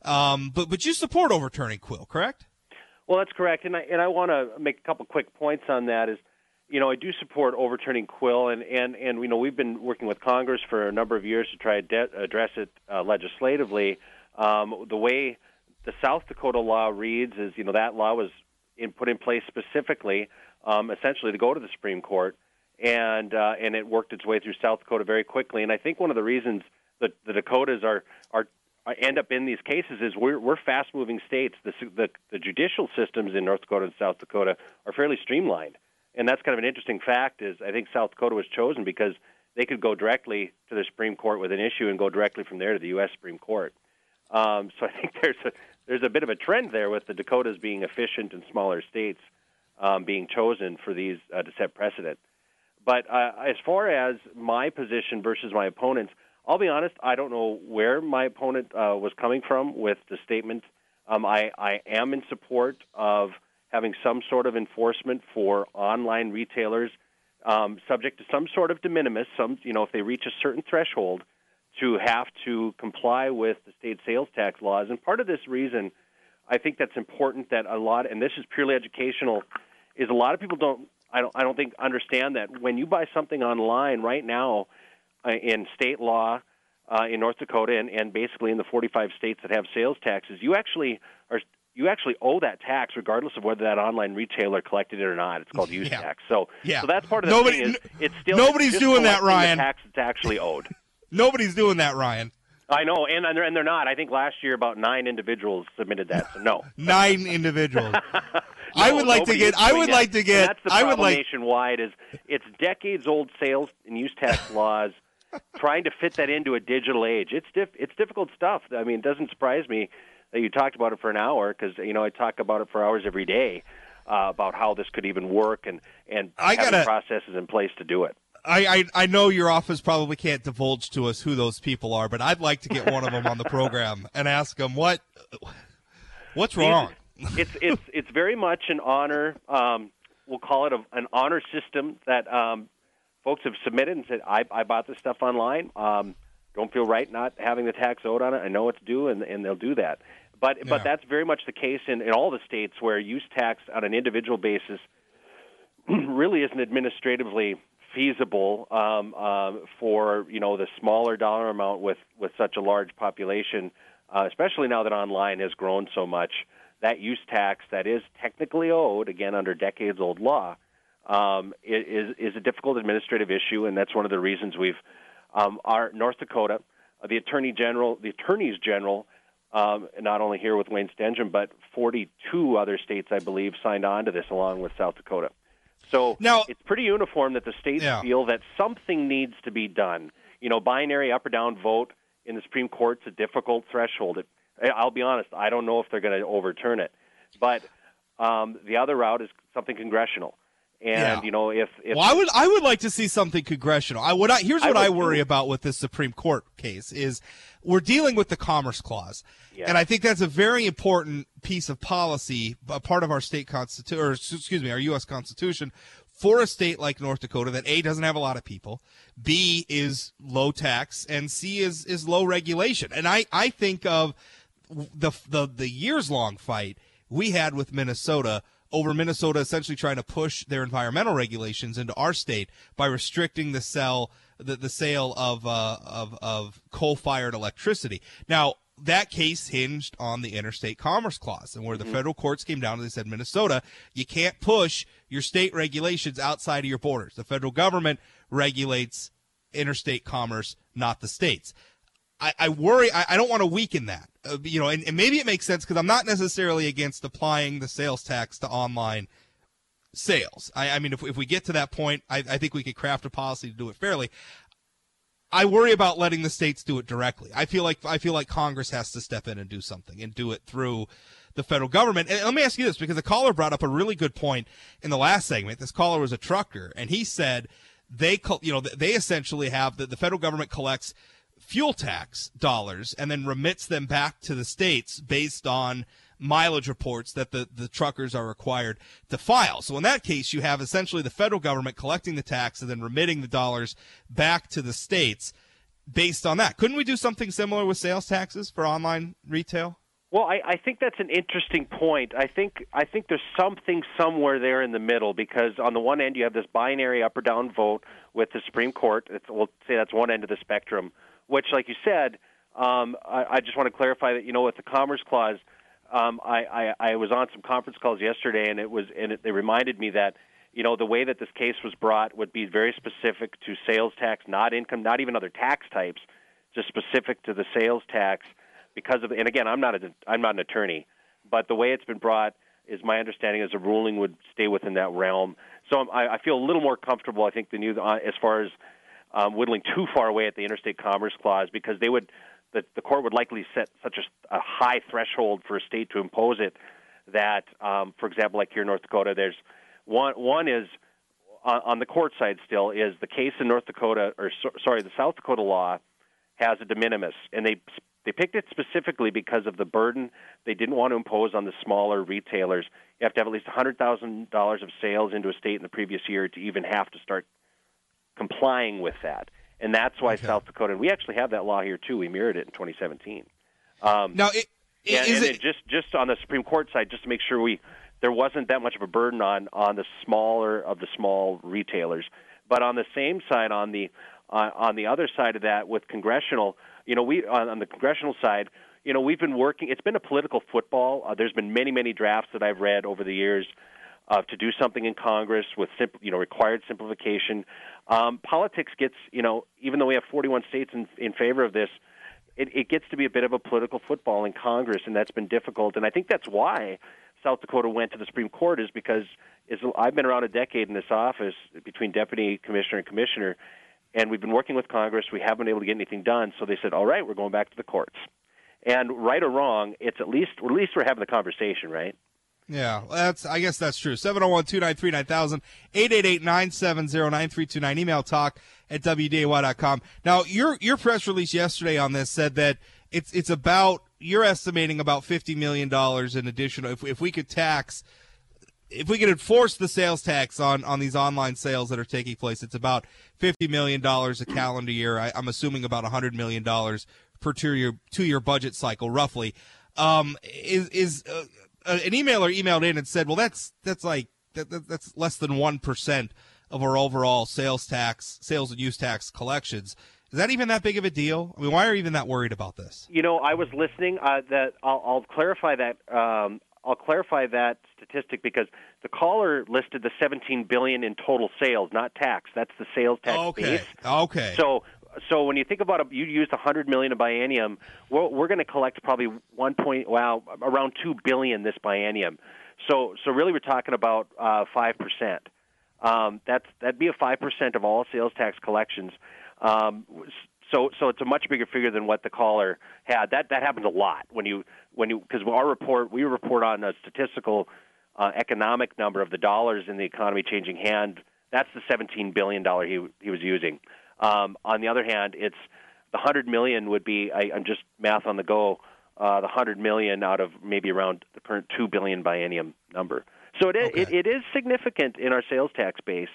um, but but you support overturning Quill, correct? Well, that's correct, and I and I want to make a couple quick points on that. Is you know I do support overturning Quill, and and and you know we've been working with Congress for a number of years to try to de- address it uh, legislatively. Um, the way the South Dakota law reads is, you know, that law was in, put in place specifically, um, essentially to go to the Supreme Court, and uh, and it worked its way through South Dakota very quickly. And I think one of the reasons that the Dakotas are are end up in these cases is we're, we're fast moving states. The, the, the judicial systems in North Dakota and South Dakota are fairly streamlined, and that's kind of an interesting fact. Is I think South Dakota was chosen because they could go directly to the Supreme Court with an issue and go directly from there to the U.S. Supreme Court. Um, so I think [laughs] there's a there's a bit of a trend there with the Dakotas being efficient and smaller states um, being chosen for these uh, to set precedent. But uh, as far as my position versus my opponents, I'll be honest, I don't know where my opponent uh, was coming from with the statement. Um, I, I am in support of having some sort of enforcement for online retailers, um, subject to some sort of de minimis. Some, you know, if they reach a certain threshold, to have to comply with the state sales tax laws. And part of this reason, I think that's important that a lot, and this is purely educational, is a lot of people don't. I don't. I don't think understand that when you buy something online right now, uh, in state law, uh, in North Dakota, and, and basically in the 45 states that have sales taxes, you actually are you actually owe that tax regardless of whether that online retailer collected it or not. It's called [laughs] use Yeah. tax. So, Yeah. so that's part of the Nobody- thing. Is it's still nobody's it's doing that, collecting the Ryan. tax that's actually owed. Nobody's doing that, Ryan. I know, and and they're, and they're not. I think last year about nine individuals submitted that. So no. [laughs] Nine individuals. [laughs] I would like to get. I would that. like to And get. that's the I would problem like. nationwide is it's decades old sales and use tax [laughs] laws. trying to fit that into a digital age, it's diff- it's difficult stuff. I mean, it doesn't surprise me that you talked about it for an hour because you know I talk about it for hours every day uh, about how this could even work and and I having gotta- processes in place to do it. I, I I know your office probably can't divulge to us who those people are, but I'd like to get one of them on the program and ask them what what's wrong. it's it's it's very much an honor. Um, we'll call it a, an honor system that um, folks have submitted and said, "I, I bought this stuff online. Um, don't feel right not having the tax owed on it. I know it's due, and, and they'll do that." But Yeah. but that's very much the case in, in all the states where use tax on an individual basis [clears throat] really isn't administratively feasible um, um, for you know the smaller dollar amount with with such a large population, uh, especially now that online has grown so much. That use tax that is technically owed again under decades old law um, is is a difficult administrative issue, and that's one of the reasons we've um, our North Dakota, uh, the Attorney General, the Attorneys General, um, not only here with Wayne Stenehjem, but 42 other states, I believe, signed on to this along with South Dakota. So Now- it's pretty uniform that the states Yeah. feel that something needs to be done. You know, binary up or down vote in the Supreme Court's a difficult threshold. It, I'll be honest, I don't know if they're going to overturn it, but um, the other route is something congressional. And Yeah. you know, if, if Well, I would I would like to see something congressional. I would. I, here's what I, would worry about with this Supreme Court case is we're dealing with the Commerce Clause, Yeah. and I think that's a very important piece of policy, a part of our state constitution, or excuse me, our U.S. Constitution, for a state like North Dakota that a doesn't have a lot of people, b is low tax, and c is is low regulation. And I I think of the the the years long fight we had with Minnesota over Minnesota essentially trying to push their environmental regulations into our state by restricting the sell the, the sale of uh, of of coal fired electricity. Now that case hinged on the interstate commerce clause and where the federal courts came down and they said Minnesota you can't push your state regulations outside of your borders. The federal government regulates interstate commerce, not the states. I, I worry. I, I don't want to weaken that. Uh, you know, and, and maybe it makes sense because I'm not necessarily against applying the sales tax to online sales. I, I mean, if, if we get to that point, I, I think we could craft a policy to do it fairly. I worry about letting the states do it directly. I feel like I feel like Congress has to step in and do something and do it through the federal government. And let me ask you this because the caller brought up a really good point in the last segment. This caller was a trucker and he said they you know they essentially have the, the federal government collects fuel tax dollars and then remits them back to the states based on mileage reports that the, the truckers are required to file. So in that case, you have essentially the federal government collecting the tax and then remitting the dollars back to the states based on that. Couldn't we do something similar with sales taxes for online retail? Well, I, I think that's an interesting point. I think I think there's something somewhere there in the middle because on the one end you have this binary up or down vote with the Supreme Court. It's, we'll say that's one end of the spectrum, which, like you said, um, I, I just want to clarify that you know with the Commerce Clause, um, I, I, I was on some conference calls yesterday, and it was and it, they reminded me that you know the way that this case was brought would be very specific to sales tax, not income, not even other tax types, just specific to the sales tax because of and again I'm not a, I'm not an attorney, but the way it's been brought is my understanding is a ruling would stay within that realm. So I, I feel a little more comfortable I think than you uh, as far as um, whittling too far away at the Interstate Commerce Clause because they would the, the court would likely set such a, a high threshold for a state to impose it that um, for example like here in North Dakota there's one one is on, on the court side still is the case in North Dakota or so, sorry the South Dakota law has a de minimis, and they They picked it specifically because of the burden they didn't want to impose on the smaller retailers. You have to have at least $100,000 of sales into a state in the previous year to even have to start complying with that. And that's why Okay. South Dakota, and we actually have that law here too. We mirrored it in 2017. Um, Now, it, and, is and it, it just just on the Supreme Court side, just to make sure we there wasn't that much of a burden on on the smaller of the small retailers, but on the same side, on the uh, on the other side of that, with congressional, you know, we on, on the congressional side, you know, we've been working. It's been a political football. Uh, there's been many many drafts that I've read over the years. Uh, to do something in Congress with simp- you know required simplification, um, politics gets you know even though we have 41 states in, in favor of this, it, it gets to be a bit of a political football in Congress, and that's been difficult. And I think that's why South Dakota went to the Supreme Court is because is I've been around a decade in this office between deputy commissioner and commissioner, and we've been working with Congress. We haven't been able to get anything done, so they said, "All right, we're going back to the courts." And right or wrong, it's at least at least we're having the conversation, right? Yeah, that's. I guess that's true. 701-293-9000, 888-970-9329. Email talk at wday.com. Now, your your press release yesterday on this said that it's it's about you're estimating about fifty million dollars in additional. If if we could tax, if we could enforce the sales tax on on these online sales that are taking place, it's about fifty million dollars a calendar year. I, I'm assuming about hundred million dollars per two year two year budget cycle, roughly. Um, is is uh, uh, an emailer emailed in and said, "Well, that's that's like that, that, that's less than one percent of our overall sales tax, sales and use tax collections." Is that even that big of a deal? I mean, why are you even that worried about this? You know, I was listening. Uh, that I'll, I'll clarify that. Um, I'll clarify that statistic because the caller listed the 17 billion in total sales, not tax. That's the sales tax Okay, base. okay. So, so when you think about it, you used 100 million a biennium. We're, we're going to collect probably one point, wow, around two billion this biennium. So, so really, we're talking about uh, five percent. Um, that's that'd be a five percent of all sales tax collections. Um, so, so it's a much bigger figure than what the caller had. That that happens a lot when you when you because our report we report on a statistical uh, economic number of the dollars in the economy changing hand. That's the 17 billion dollar he he was using. Um, on the other hand, it's the 100 million would be I, I'm just math on the go. Uh, the 100 million out of maybe around the current 2 billion biennium number. So it is, Okay. it, it is significant in our sales tax base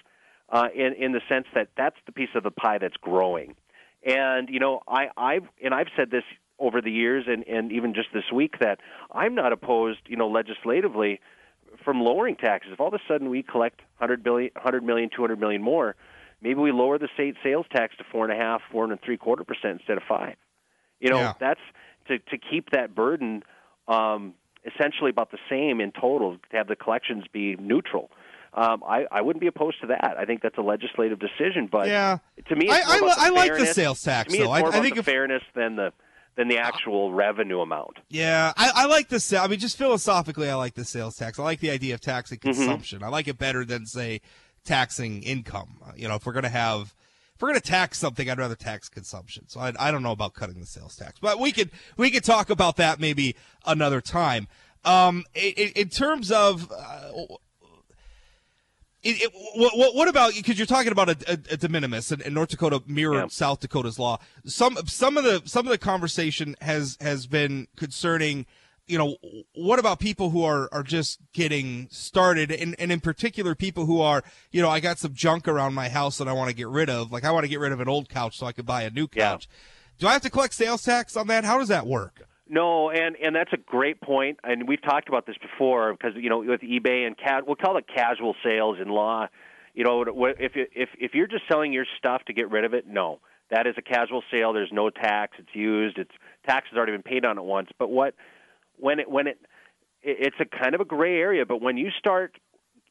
uh, in in the sense that that's the piece of the pie that's growing. And you know, I I've and I've said this over the years, and and even just this week that I'm not opposed, you know, legislatively from lowering taxes. If all of a sudden we collect 100 billion, 100 million, 200 million more, maybe we lower the state sales tax to four and a half, four and three quarter percent instead of five. You know, Yeah. that's to to keep that burden um, essentially about the same in total to have the collections be neutral. Um, I, I wouldn't be opposed to that. I think that's a legislative decision, but Yeah. to me, I- it's more I about li- the I like the sales tax, To me, though. I- I think if- fairness than the than the actual revenue amount. Yeah, I, I like the. I mean, just philosophically, I like the sales tax. I like the idea of taxing Mm-hmm. consumption. I like it better than say taxing income. Uh, You know, if we're gonna have, if we're gonna tax something, I'd rather tax consumption. So I, I don't know about cutting the sales tax, but we could we could talk about that maybe another time. Um, in, in terms of. Uh, it, it, what, what- what about because you're talking about a, a, a de minimis and, and North Dakota mirrored Yeah. South Dakota's law. Some some of the some of the conversation has has been concerning. You know, what about people who are are just getting started, and and in particular people who are, you know, I got some junk around my house that I want to get rid of. Like I want to get rid of an old couch so I could buy a new Yeah. couch. Do I have to collect sales tax on that? How does that work? No, and and that's a great point, and we've talked about this before because you know with eBay and cat, we'll call it casual sales in law. You know, if you- if if you're just selling your stuff to get rid of it, no, that is a casual sale. There's no tax. It's used. It's tax has already been paid on it once. But what when it when it it- it's a kind of a gray area. But when you start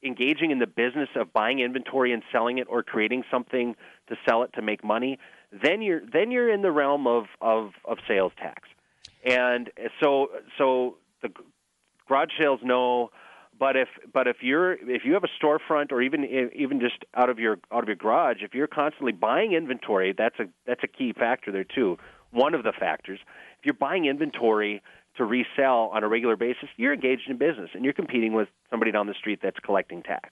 engaging in the business of buying inventory and selling it, or creating something to sell it to make money, then you're then you're in the realm of of, of sales tax. And so so the garage sales no, but if but if you're if you have a storefront or even even just out of your out of your garage, if you're constantly buying inventory, that's a that's a key factor there too. One of the factors. If you're buying inventory to resell on a regular basis, you're engaged in business and you're competing with somebody down the street that's collecting tax.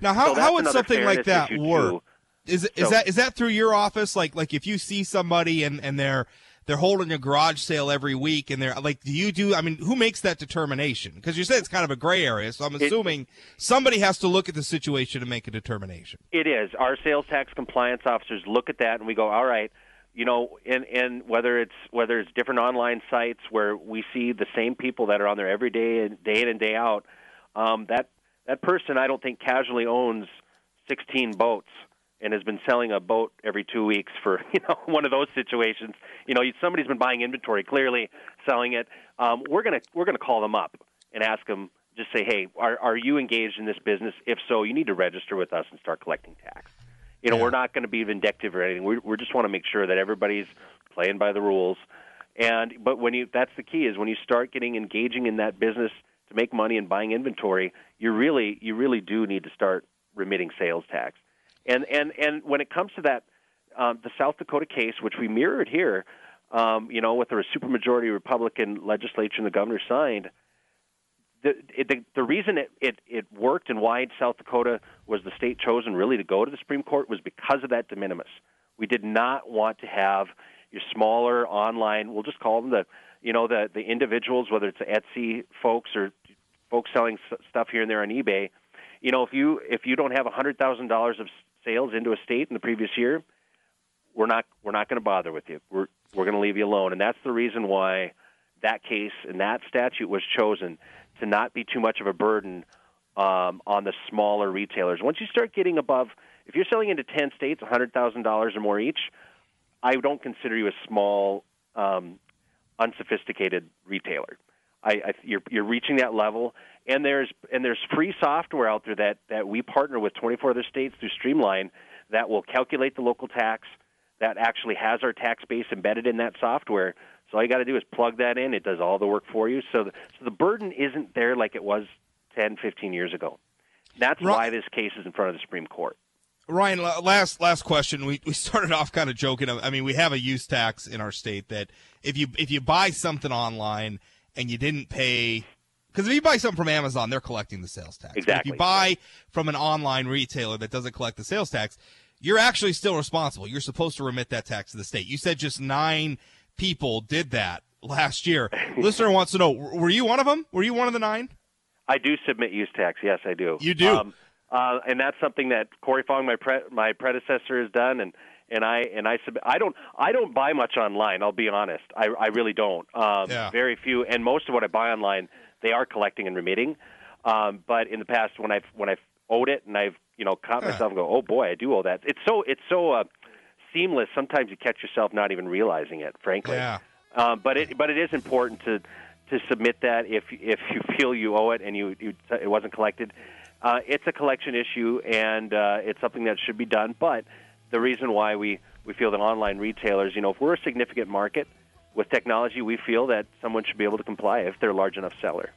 Now, how, So how would something like that work? too. Is it- is So- that is that through your office? Like like if you see somebody and and they're they're holding a garage sale every week, and they're like, do you do? I mean, who makes that determination? Because you said it's kind of a gray area, so I'm assuming somebody has to look at the situation and make a determination. It is. Our sales tax compliance officers look at that and we go, all right, you know, and and whether it's whether it's different online sites where we see the same people that are on there every day and day in and day out, um, that that person I don't think casually owns 16 boats and has been selling a boat every two weeks for [laughs] you know one of those situations. You know, somebody's been buying inventory, clearly selling it. Um, we're gonna we're gonna call them up and ask them. Just say, hey, are are you engaged in this business? If so, you need to register with us and start collecting tax. You know, Yeah. we're not going to be vindictive or anything. We we just want to make sure that everybody's playing by the rules. And but when you that's the key is when you start getting engaging in that business to make money and buying inventory, you really you really do need to start remitting sales tax. And and and when it comes to that, um, the South Dakota case, which we mirrored here, um, you know, with a supermajority Republican legislature and the governor signed, the, the the reason it, it it worked and why South Dakota was the state chosen really to go to the Supreme Court was because of that de minimis. We did not want to have your smaller online. We'll just call them the you know the the individuals, whether it's Etsy folks or folks selling stuff here and there on eBay. You know, if you if you don't have a hundred thousand dollars of sales into a state in the previous year, we're not we're not going to bother with you. We're we're going to leave you alone, and that's the reason why that case and that statute was chosen to not be too much of a burden um, on the smaller retailers. Once you start getting above, if you're selling into ten states, hundred thousand dollars or more each, I don't consider you a small, um, unsophisticated retailer. I, I you're you're reaching that level, and there's and there's free software out there that that we partner with 24 other states through Streamline that will calculate the local tax that actually has our tax base embedded in that software. So all you got to do is plug that in; it does all the work for you. So the, so the burden isn't there like it was 10, 15 years ago. That's why this case is in front of the Supreme Court. Ryan, last last question. We we [laughs] started off kind of joking. I mean, we have a use tax in our state that if you if you buy something online and you didn't pay, because if you buy something from Amazon, they're collecting the sales tax. But if you buy from an online retailer that doesn't collect the sales tax, you're actually still responsible. You're supposed to remit that tax to the state. You said just nine people did that last year. Listener wants to know: Were you one of them? Were you one of the nine? I do submit use tax. Yes, I do. You do? Um, uh, and that's something that Cory Fong, my pre- my predecessor, has done. And and I and I sub- I don't I don't buy much online. I'll be honest. I I really don't. Um, Yeah. Very few. And most of what I buy online, they are collecting and remitting. Um, but in the past, when I've when I've owed it and I've you know caught Yeah. myself and go, oh boy, I do owe that. It's so it's so uh, seamless. Sometimes you catch yourself not even realizing it. Frankly. Yeah. Um, but it but it is important to to submit that if if you [laughs] feel you owe it and you, you it wasn't collected. Uh, it's a collection issue and uh, it's something that should be done. But the reason why we we feel that online retailers, you know, if we're a significant market with technology, we feel that someone should be able to comply if they're a large enough seller.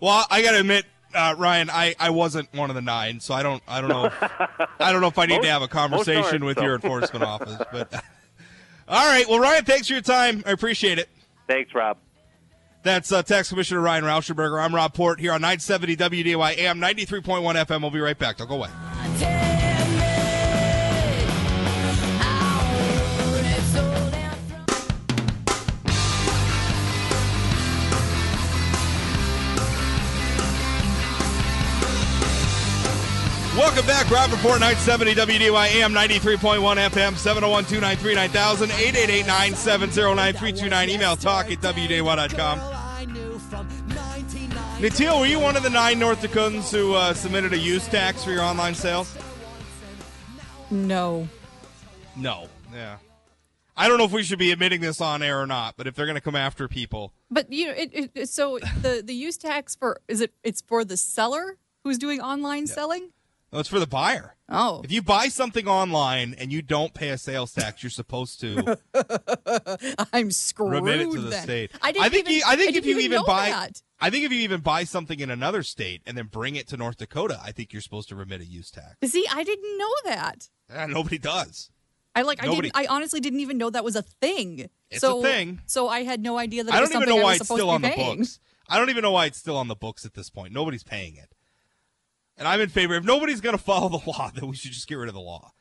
Well, I got to admit, uh, Ryan, I, I wasn't one of the nine, so I don't I don't know if, [laughs] I don't know if I need Most- to have a conversation with so. your enforcement [laughs] office. But [laughs] all right, well, Ryan, thanks for your time. I appreciate it. Thanks, Rob. That's uh, Tax Commissioner Ryan Rauschenberger. I'm Rob Port here on 970 WDAY AM 93.1 FM. We'll be right back. Don't go away. Welcome back. Rob Report 970 WDAY AM 93.1 FM 701 293 9000 888 970 9329. Email talk at WDAY.com. Natil, were you one of the nine North Dakotans who uh, submitted a use tax for your online sales? No. No. Yeah. I don't know if we should be admitting this on air or not, but if they're going to come after people, But you know, it, it, so the the use tax for is it? It's for the seller who's doing online selling. No, it's for the buyer. Oh, If you buy something online and you don't pay a sales tax, you're supposed to [laughs] I'm screwed. remit it to the then. state. I, didn't think even, you, I think didn't if you even know buy, that. I think if you even buy something in another state and then bring it to North Dakota, I think you're supposed to remit a use tax. See, I didn't know that. Eh, nobody does. I like. Nobody- I didn't. I honestly didn't even know that was a thing. It's so, a thing. So I had no idea that. I it was don't even something know why it's still on be the books. I don't even know why it's still on the books at this point. Nobody's paying it. And I'm in favor. If nobody's going to follow the [laughs] law, then we should just get rid of the law.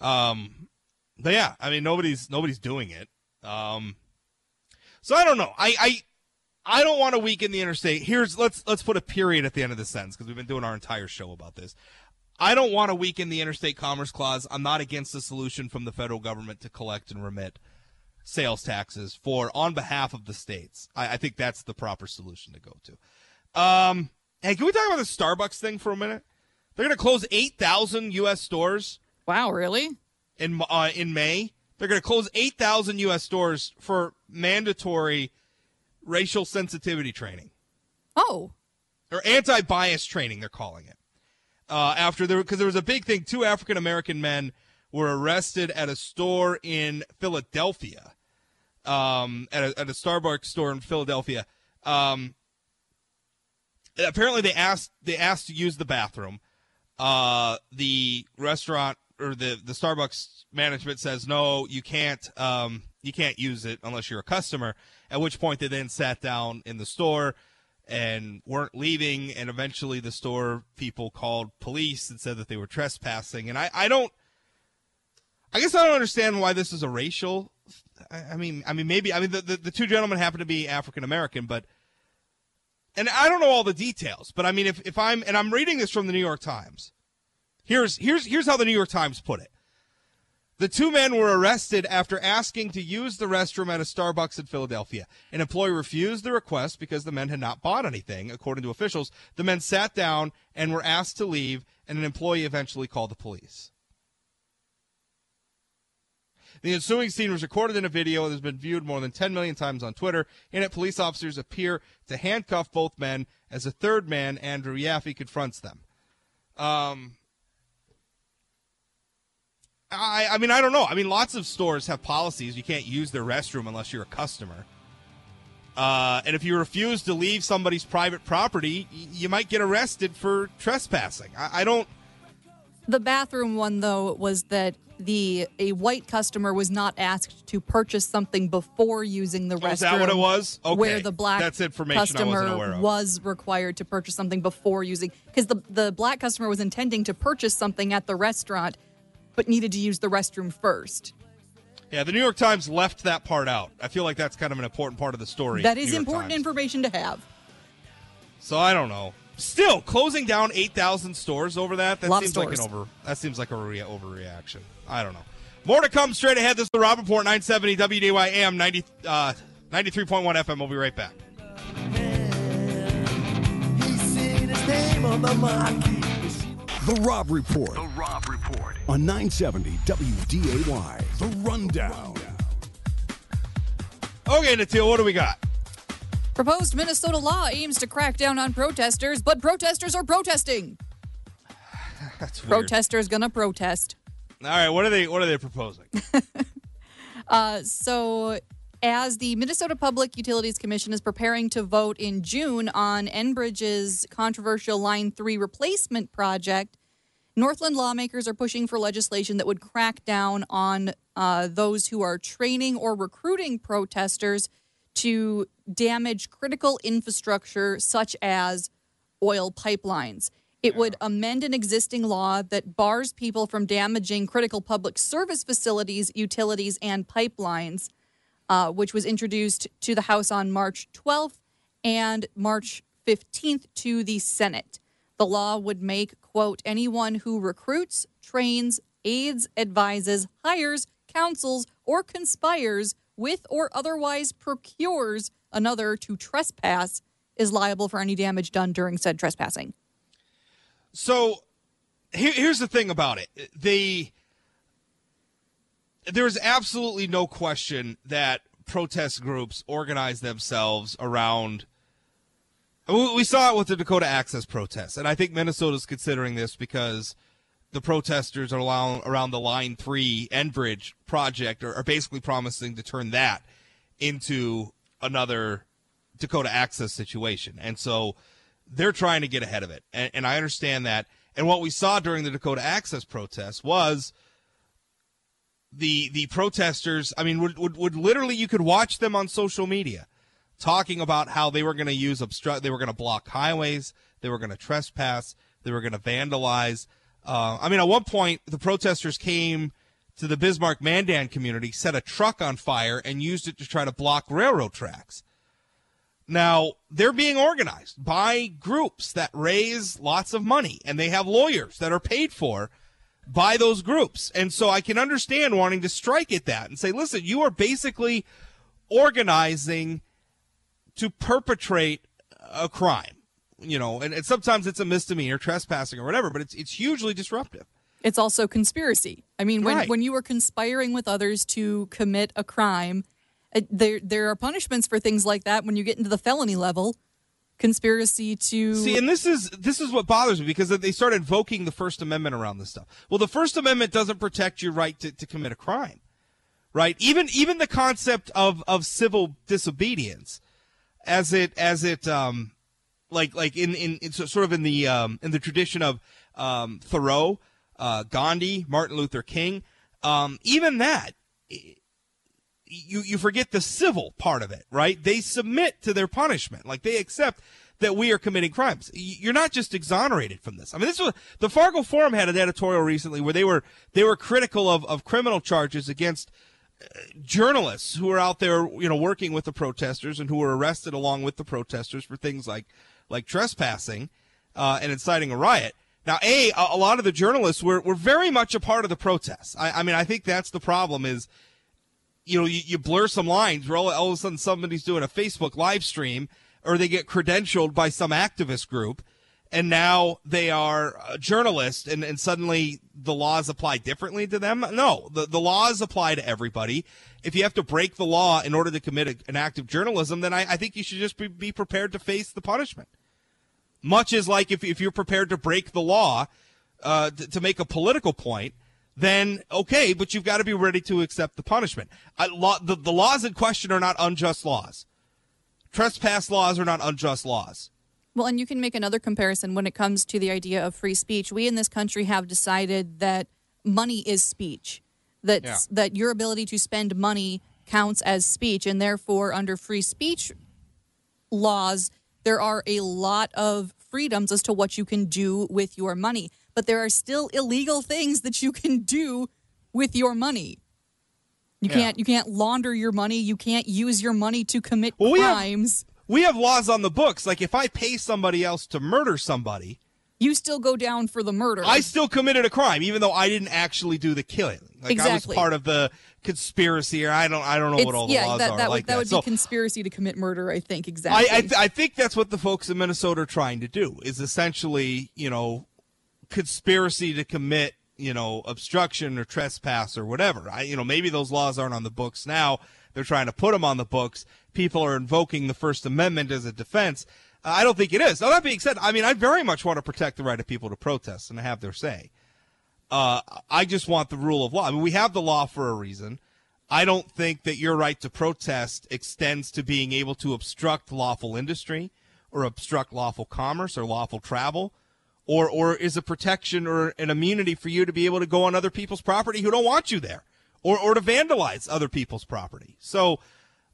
Um, but yeah, I mean, nobody's nobody's doing it. Um, so I don't know. I I I don't want to weaken the interstate. Here's let's let's put a period at the end of the sentence because we've been doing our entire show about this. I don't want to weaken the interstate commerce clause. I'm not against the solution from the federal government to collect and remit sales taxes for on behalf of the states. I, I think that's the proper solution to go to. Um, hey, can we talk about the Starbucks thing for a minute? They're going to close 8,000 U.S. stores Wow, really? in uh, in May. They're going to close 8,000 U.S. stores for mandatory racial sensitivity training Oh, or anti-bias training. They're calling it uh, after there because there was a big thing. Two African American men were arrested at a store in Philadelphia, um, at a, at a Starbucks store in Philadelphia. Um, apparently, they asked they asked to use the bathroom. Uh, the restaurant or the the Starbucks management says no, you can't. Um, you can't use it unless you're a customer. At which point they then sat down in the store and weren't leaving. And eventually the store people called police and said that they were trespassing. And I, I don't, I guess I don't understand why this is a racial. I, mean, I mean, maybe, I mean, the, the, the two gentlemen happen to be African American, but, and I don't know all the details, but I mean, if, if I'm, and I'm reading this from the New York Times, here's, here's, here's how the New York Times put it. The two men were arrested after asking to use the restroom at a Starbucks in Philadelphia. An employee refused the request because the men had not bought anything, according to officials. The men sat down and were asked to leave, and an employee eventually called the police. The ensuing scene was recorded in a video that has been viewed more than 10 million times on Twitter. In it, police officers appear to handcuff both men as a third man, Andrew Yaffe, confronts them. Um, I, I mean, I don't know. I mean, lots of stores have policies. You can't use their restroom unless you're a customer. Uh, and if you refuse to leave somebody's private property, y- you might get arrested for trespassing. I, I don't. the bathroom one though was that the a white customer was not asked to purchase something before using the restroom. Oh, is that what it was? Okay. Where the black That's information I customer wasn't aware of. was required to purchase something before using because the the black customer was intending to purchase something at the restaurant, but needed to use the restroom first. Yeah, the New York Times left that part out. I feel like that's kind of an important part of the story. That is important Times. information to have. So I don't know. Still, closing down eight thousand stores over that. That seems like an over. That seems like a re- overreaction. I don't know. More to come straight ahead. This is the Rob Report, nine seventy WDAY AM 90, uh, 93.1 FM. We'll be right back. The Rob Report. The Rob Report. On 970 WDAY. The Rundown. Okay, Natil, what do we got? Proposed Minnesota law aims to crack down on protesters, but protesters are protesting. [sighs] That's weird. Protesters gonna protest. All right, what are they? What are they proposing? [laughs] Uh, so, as the Minnesota Public Utilities Commission is preparing to vote in June on Enbridge's controversial Line 3 replacement project, Northland lawmakers are pushing for legislation that would crack down on uh, those who are training or recruiting protesters to damage critical infrastructure such as oil pipelines. It would amend an existing law that bars people from damaging critical public service facilities, utilities, and pipelines, uh, which was introduced to the House on March 12th and March 15th to the Senate. The law would make, quote, anyone who recruits, trains, aids, advises, hires, counsels, or conspires with or otherwise procures another to trespass is liable for any damage done during said trespassing. So here, here's the thing about it. They there's absolutely no question that protest groups organize themselves around we saw it with the Dakota Access protests, and I think Minnesota's considering this because the protesters around the Line 3 Enbridge project are, are basically promising to turn that into another Dakota Access situation. And so they're trying to get ahead of it. And, and I understand that. And what we saw during the Dakota Access protests was the the protesters, I mean, would, would, would literally, you could watch them on social media talking about how they were going to use obstruct, they were going to block highways, they were going to trespass, they were going to vandalize. Uh, I mean, at one point, the protesters came to the Bismarck Mandan community, set a truck on fire, and used it to try to block railroad tracks. Now, they're being organized by groups that raise lots of money, and they have lawyers that are paid for by those groups. And so I can understand wanting to strike at that and say, listen, you are basically organizing to perpetrate a crime. You know, and, and sometimes it's a misdemeanor, trespassing or whatever, but it's it's hugely disruptive. It's also conspiracy. I mean, when, Right. when you are conspiring with others to commit a crime, there there are punishments for things like that when you get into the felony level. Conspiracy to See, and this is this is what bothers me because they start invoking the First Amendment around this stuff. Well, the First Amendment doesn't protect your right to, to commit a crime, right? Even even the concept of of civil disobedience, as it as it um like like in in it's sort of in the um in the tradition of um Thoreau, uh, Gandhi, Martin Luther King, um even that you you forget the civil part of it, right? They submit to their punishment, like they accept that we are committing crimes. You're not just exonerated from this. I mean, this was the Fargo Forum had an editorial recently where they were they were critical of of criminal charges against uh, journalists who were out there, you know, working with the protesters and who were arrested along with the protesters for things like like trespassing uh, and inciting a riot. Now, a a lot of the journalists were were very much a part of the protests. I, I mean, I think that's the problem is you know, you, you blur some lines where all, all of a sudden somebody's doing a Facebook live stream or they get credentialed by some activist group and now they are a journalist and, and suddenly the laws apply differently to them. No, the, the laws apply to everybody. If you have to break the law in order to commit a, an act of journalism, then I, I think you should just be, be prepared to face the punishment. Much as like if, if you're prepared to break the law uh, to, to make a political point, then okay, but you've got to be ready to accept the punishment. I, law, the, the laws in question are not unjust laws. Trespass laws are not unjust laws. Well, and you can make another comparison when it comes to the idea of free speech. We in this country have decided that money is speech. That Yeah. that your ability to spend money counts as speech, and therefore, under free speech laws, there are a lot of freedoms as to what you can do with your money. But there are still illegal things that you can do with your money. You Yeah. can't you can't launder your money. You can't use your money to commit Well, we have- crimes. We have laws on the books. Like if I pay somebody else to murder somebody, you still go down for the murder. I still committed a crime, even though I didn't actually do the killing. Like I was part of the conspiracy, or I don't, I don't know what It's- all the yeah, laws that, are that like would that would So be conspiracy to commit murder. I think exactly. I, I, th- I think that's what the folks in Minnesota are trying to do is essentially, you know, conspiracy to commit, you know, obstruction or trespass or whatever. I, you know, maybe those laws aren't on the books now. They're trying to put them on the books. People are invoking the First Amendment as a defense. Uh, I don't think it is. Now, that being said, I mean, I very much want to protect the right of people to protest and have their say. Uh, I just want the rule of law. I mean, we have the law for a reason. I don't think that your right to protest extends to being able to obstruct lawful industry or obstruct lawful commerce or lawful travel or or is a protection or an immunity for you to be able to go on other people's property who don't want you there or or to vandalize other people's property. So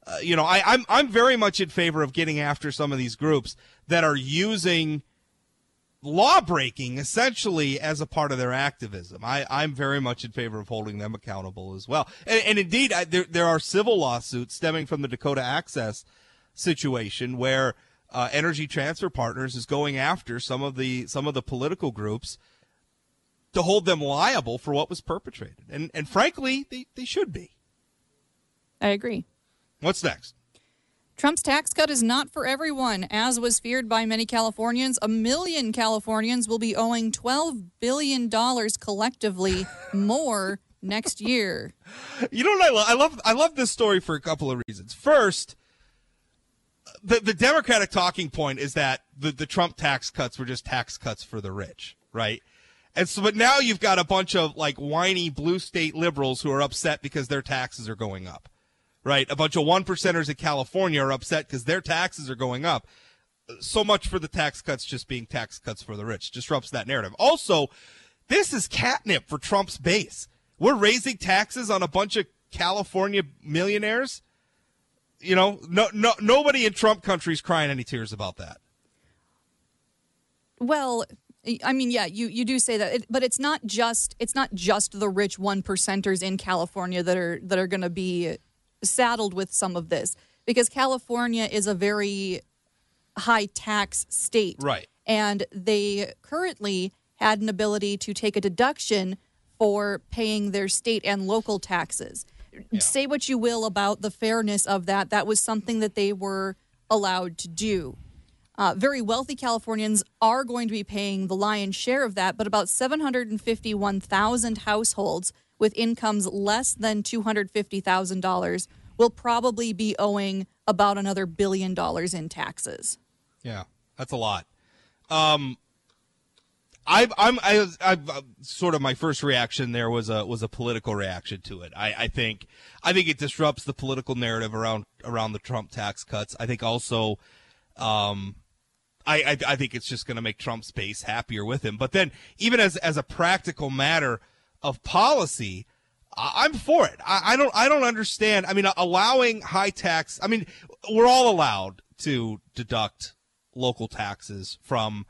uh, you know, I, I'm I'm very much in favor of getting after some of these groups that are using law breaking essentially as a part of their activism. I, I'm very much in favor of holding them accountable as well. And, and indeed, I, there, there are civil lawsuits stemming from the Dakota Access situation where uh, Energy Transfer Partners is going after some of the some of the political groups to hold them liable for what was perpetrated. And and frankly, they, they should be. I agree. What's next? Trump's tax cut is not for everyone, as was feared by many Californians. A million Californians will be owing $12 billion collectively [laughs] more next year. You know what I love? I love I love this story for a couple of reasons. First, the the Democratic talking point is that the, the Trump tax cuts were just tax cuts for the rich, right? And so, but now you've got a bunch of like whiny blue state liberals who are upset because their taxes are going up, right? A bunch of one percenters in California are upset because their taxes are going up. So much for the tax cuts just being tax cuts for the rich disrupts that narrative. Also, this is catnip for Trump's base. We're raising taxes on a bunch of California millionaires. You know, no, no, nobody in Trump country is crying any tears about that. Well, I mean, yeah, you, you do say that, it, but it's not just it's not just the rich one percenters in California that are that are going to be saddled with some of this because California is a very high tax state, Right. And they currently had an ability to take a deduction for paying their state and local taxes. Say what you will about the fairness of that. That was something that they were allowed to do. Uh, very wealthy Californians are going to be paying the lion's share of that, but about 751,000 households with incomes less than $250,000 will probably be owing about another billion dollars in taxes. Yeah, that's a lot. Um, I, I'm, I, I, uh, sort of my first reaction there was a was a political reaction to it. I, I think, I think it disrupts the political narrative around around the Trump tax cuts. I think also, um, I, I, I think it's just going to make Trump's base happier with him. But then, even as as a practical matter of policy, I- I'm for it. I, I don't I don't understand. I mean, allowing high tax. I mean, we're all allowed to deduct local taxes from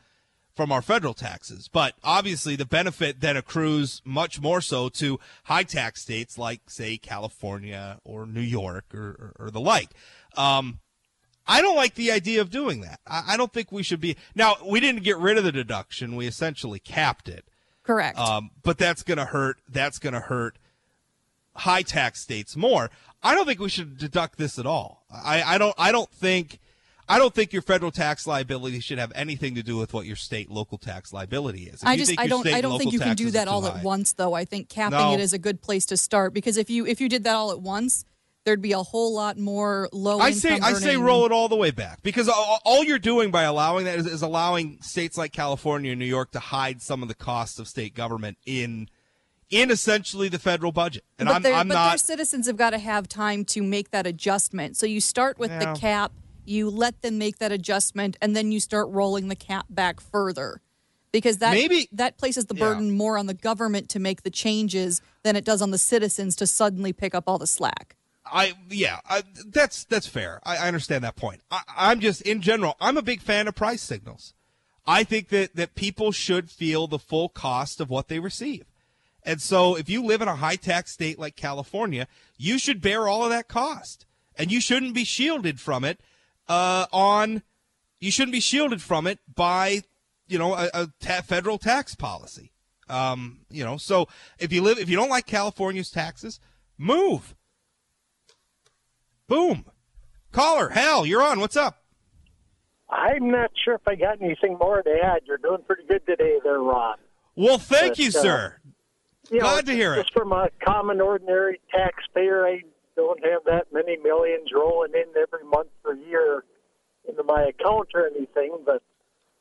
from our federal taxes, but obviously the benefit then accrues much more so to high tax states like, say, California or New York or, or, or the like. Um, I don't like the idea of doing that. I, I don't think we should be. Now, we didn't get rid of the deduction; we essentially capped it. Correct. Um, but that's going to hurt. That's going to hurt high tax states more. I don't think we should deduct this at all. I, I don't. I don't think. I don't think your federal tax liability should have anything to do with what your state local tax liability is. If I just I don't I don't think you can do that all too at once though. I think capping No. it is a good place to start because if you if you did that all at once, there'd be a whole lot more low I say I say roll it all the way back because all, all you're doing by allowing that is, is allowing states like California and New York to hide some of the costs of state government in in essentially the federal budget. And but I'm, their- I'm but their citizens have got to have time to make that adjustment. So you start with Yeah. the cap, you let them make that adjustment, and then you start rolling the cap back further. Because that Maybe- that places the Yeah. burden more on the government to make the changes than it does on the citizens to suddenly pick up all the slack. I yeah, I, that's that's fair. I, I understand that point. I, I'm just in general, I'm a big fan of price signals. I think that that people should feel the full cost of what they receive. And so if you live in a high tax state like California, you should bear all of that cost. And you shouldn't be shielded from it uh, on you shouldn't be shielded from it by you know a, a ta- federal tax policy. Um, you know, so if you live if you don't like California's taxes, move. Boom. Caller, hell, you're on. What's up? I'm not sure if I got anything more to add. You're doing pretty good today, there, Ron. Well, thank But, you, uh, sir. You Glad to hear it. Just from a common, ordinary taxpayer, I don't have that many millions rolling in every month or year into my account or anything. But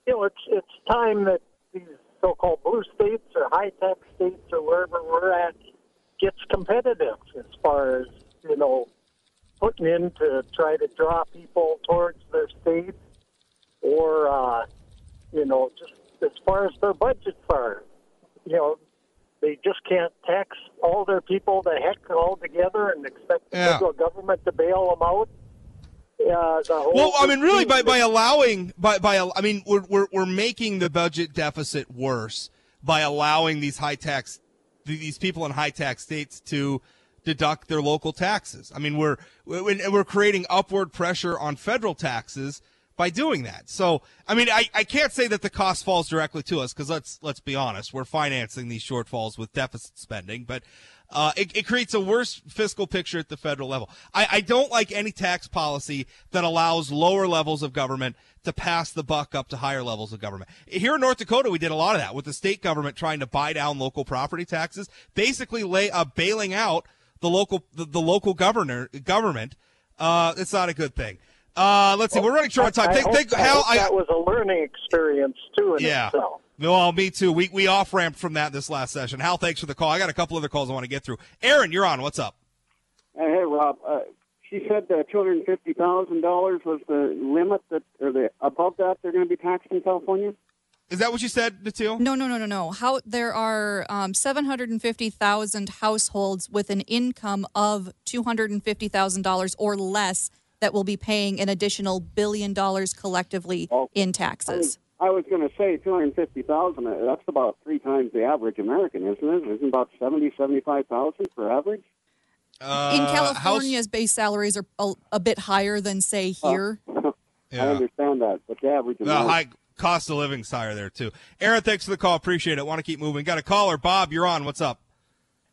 you know, it's it's time that these so-called blue states or high-tax states or wherever we're at gets competitive as far as you know putting in to try to draw people towards their states or uh, you know just as far as their budgets are you know they just can't tax all their people the heck all together and expect the Yeah. federal government to bail them out uh, the whole Well, I mean, really, by, by allowing, by, by, I mean, we're, we're, we're making the budget deficit worse by allowing these high tax, these people in high tax states to deduct their local taxes. I mean, we're, we're we're creating upward pressure on federal taxes by doing that. So, I mean, I, I can't say that the cost falls directly to us because let's, let's be honest, we're financing these shortfalls with deficit spending, but, uh, it, it creates a worse fiscal picture at the federal level. I, I don't like any tax policy that allows lower levels of government to pass the buck up to higher levels of government. Here in North Dakota, we did a lot of that with the state government trying to buy down local property taxes, basically lay uh, bailing out the local the, the local governor government. Uh, it's not a good thing. Uh, let's see, we're running short on time. I, Take, hope, take, I Hal, hope I, that was a learning experience too in yeah. itself. Well, me too. We we off ramped from that this last session. Hal, thanks for the call. I got a couple other calls I want to get through. Aaron, you're on. What's up? Hey, Rob. Uh, she said that two hundred fifty thousand dollars was the limit that, or the above that they're going to be taxed in California. Is that what you said, Natil? No, no, no, no, no. How there are um, 750,000 households with an income of $250,000 or less that will be paying an additional billion dollars collectively in taxes. I was going to say two hundred fifty thousand. That's about three times the average American, isn't it? Isn't about seventy, seventy-five thousand for average? Uh, In house- California's base salaries are a, a bit higher than say [laughs] here. I Yeah. understand that, but the average The American. high cost of living's higher there too. Aaron, thanks for the call. Appreciate it. Want to keep moving. Got a caller. Bob, you're on. What's up?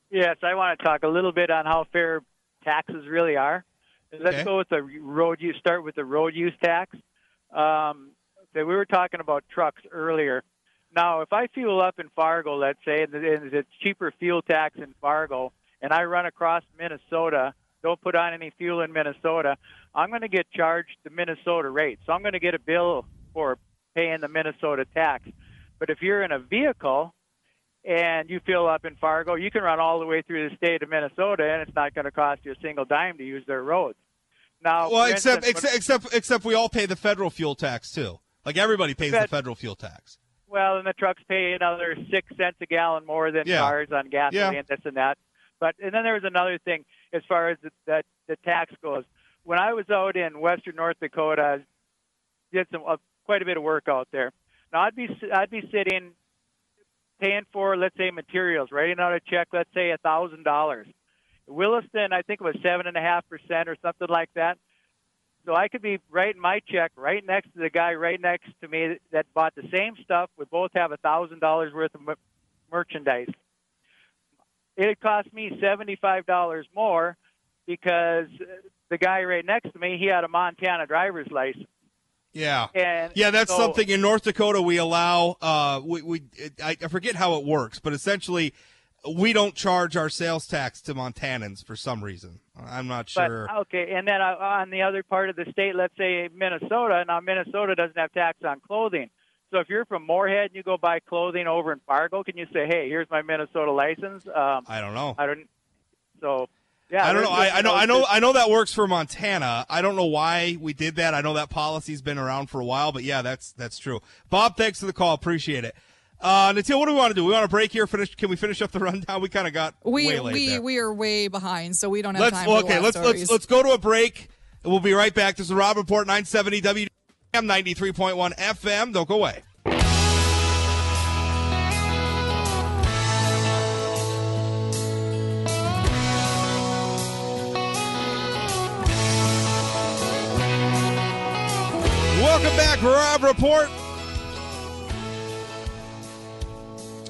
Yes, I want to talk a little bit on how fair taxes really are. Let's Okay. go with the road use. Start with the road use tax. Um, so we were talking about trucks earlier. Now, if I fuel up in Fargo, let's say, and a cheaper fuel tax in Fargo, and I run across Minnesota, don't put on any fuel in Minnesota, I'm going to get charged the Minnesota rate. So I'm going to get a bill for paying the Minnesota tax. But if you're in a vehicle and you fill up in Fargo, you can run all the way through the state of Minnesota, and it's not going to cost you a single dime to use their roads. Now, Well, except instance, except except except we all pay the federal fuel tax too. Like everybody pays the federal fuel tax. well, and the trucks pay another six cents a gallon more than Yeah. cars on gasoline, Yeah. this and that. But and then there was another thing as far as the, the, the tax goes. When I was out in western North Dakota, I did some uh, quite a bit of work out there. Now I'd be I'd be sitting paying for let's say materials, writing out a check, let's say a thousand dollars. Williston, I think it was seven and a half percent or something like that. So I could be writing my check right next to the guy right next to me that bought the same stuff. We both have a thousand dollars worth of mer- merchandise. It cost me seventy-five dollars more because the guy right next to me he had a Montana driver's license. Yeah. And Yeah, that's so- something in North Dakota we allow. Uh, we we it, I forget how it works, but essentially, we don't charge our sales tax to Montanans for some reason. I'm not sure. But okay, and then uh, on the other part of the state, let's say Minnesota. Now Minnesota doesn't have tax on clothing. So if you're from Moorhead and you go buy clothing over in Fargo, can you say, "Hey, here's my Minnesota license"? Um, I don't know. I don't. So yeah, I don't know. I, I know. I know. I know that works for Montana. I don't know why we did that. I know that policy's been around for a while, but yeah, that's that's true. Bob, thanks for the call. Appreciate it. Uh, Natil, what do we want to do? We want to break here. Finish? Can we finish up the [laughs] rundown? We kind of got We way late we there. we are way behind, so we don't have let's time. well, okay. Let's let's let's go to a break. We'll be right back. This is Rob Report 970 WDAY 93.1 FM. Don't go away. Welcome back, Rob Report.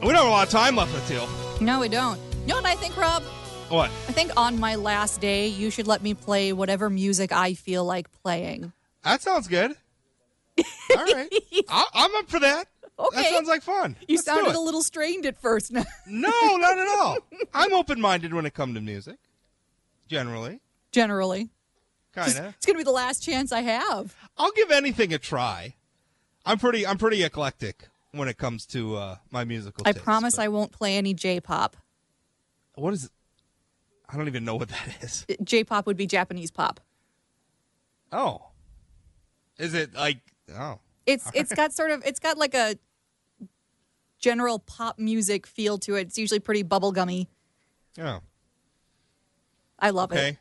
We don't have a lot of time left, Natil. No, we don't. You know what I think, Rob? What? I think on my last day, you should let me play whatever music I feel like playing. That sounds good. [laughs] All right. I, I'm up for that. Okay. That sounds like fun. You Let's sounded a little strained at first. [laughs] No, not at all. I'm open minded when it comes to music. Generally. Generally, Kind of. it's gonna be the last chance I have. I'll give anything a try. I'm pretty I'm pretty eclectic when it comes to uh, my musical I taste, promise but- I won't play any J-pop. What is it? I don't even know what that [laughs] is. J-pop would be Japanese pop. Oh. Is it like oh. It's it's got sort of it's got like a general pop music feel to it. It's usually pretty bubblegummy. Oh. I love it. Okay.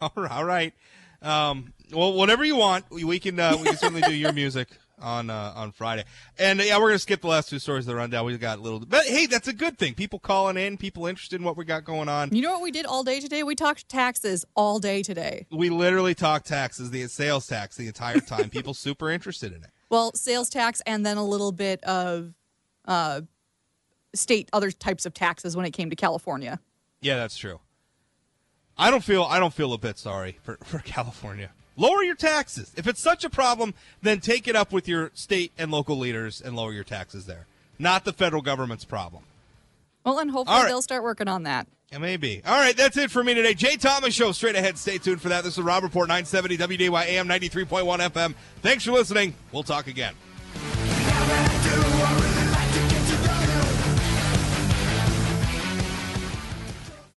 all right. [laughs] All right. Um, well, whatever you want, we, we can uh, we can certainly do your [laughs] music on uh, on Friday. And yeah, we're gonna skip the last two stories of the rundown. We got a little, but hey, that's a good thing. People calling in, people interested in what we got going on. You know what we did all day today? We talked taxes all day today. We literally talked taxes, the sales tax, the entire time. people [laughs] super interested in it. Well, sales tax and then a little bit of uh, state other types of taxes when it came to California. Yeah, that's true. I don't feel I don't feel a bit sorry for, for California. Lower your taxes. If it's such a problem, then take it up with your state and local leaders and lower your taxes there. Not the federal government's problem. Well, and hopefully right. they'll start working on that. It may be. All right, that's it for me today. Jay Thomas Show, straight ahead. Stay tuned for that. This is Rob Report 970 WDAY AM 93.1 FM. Thanks for listening. We'll talk again. do, I really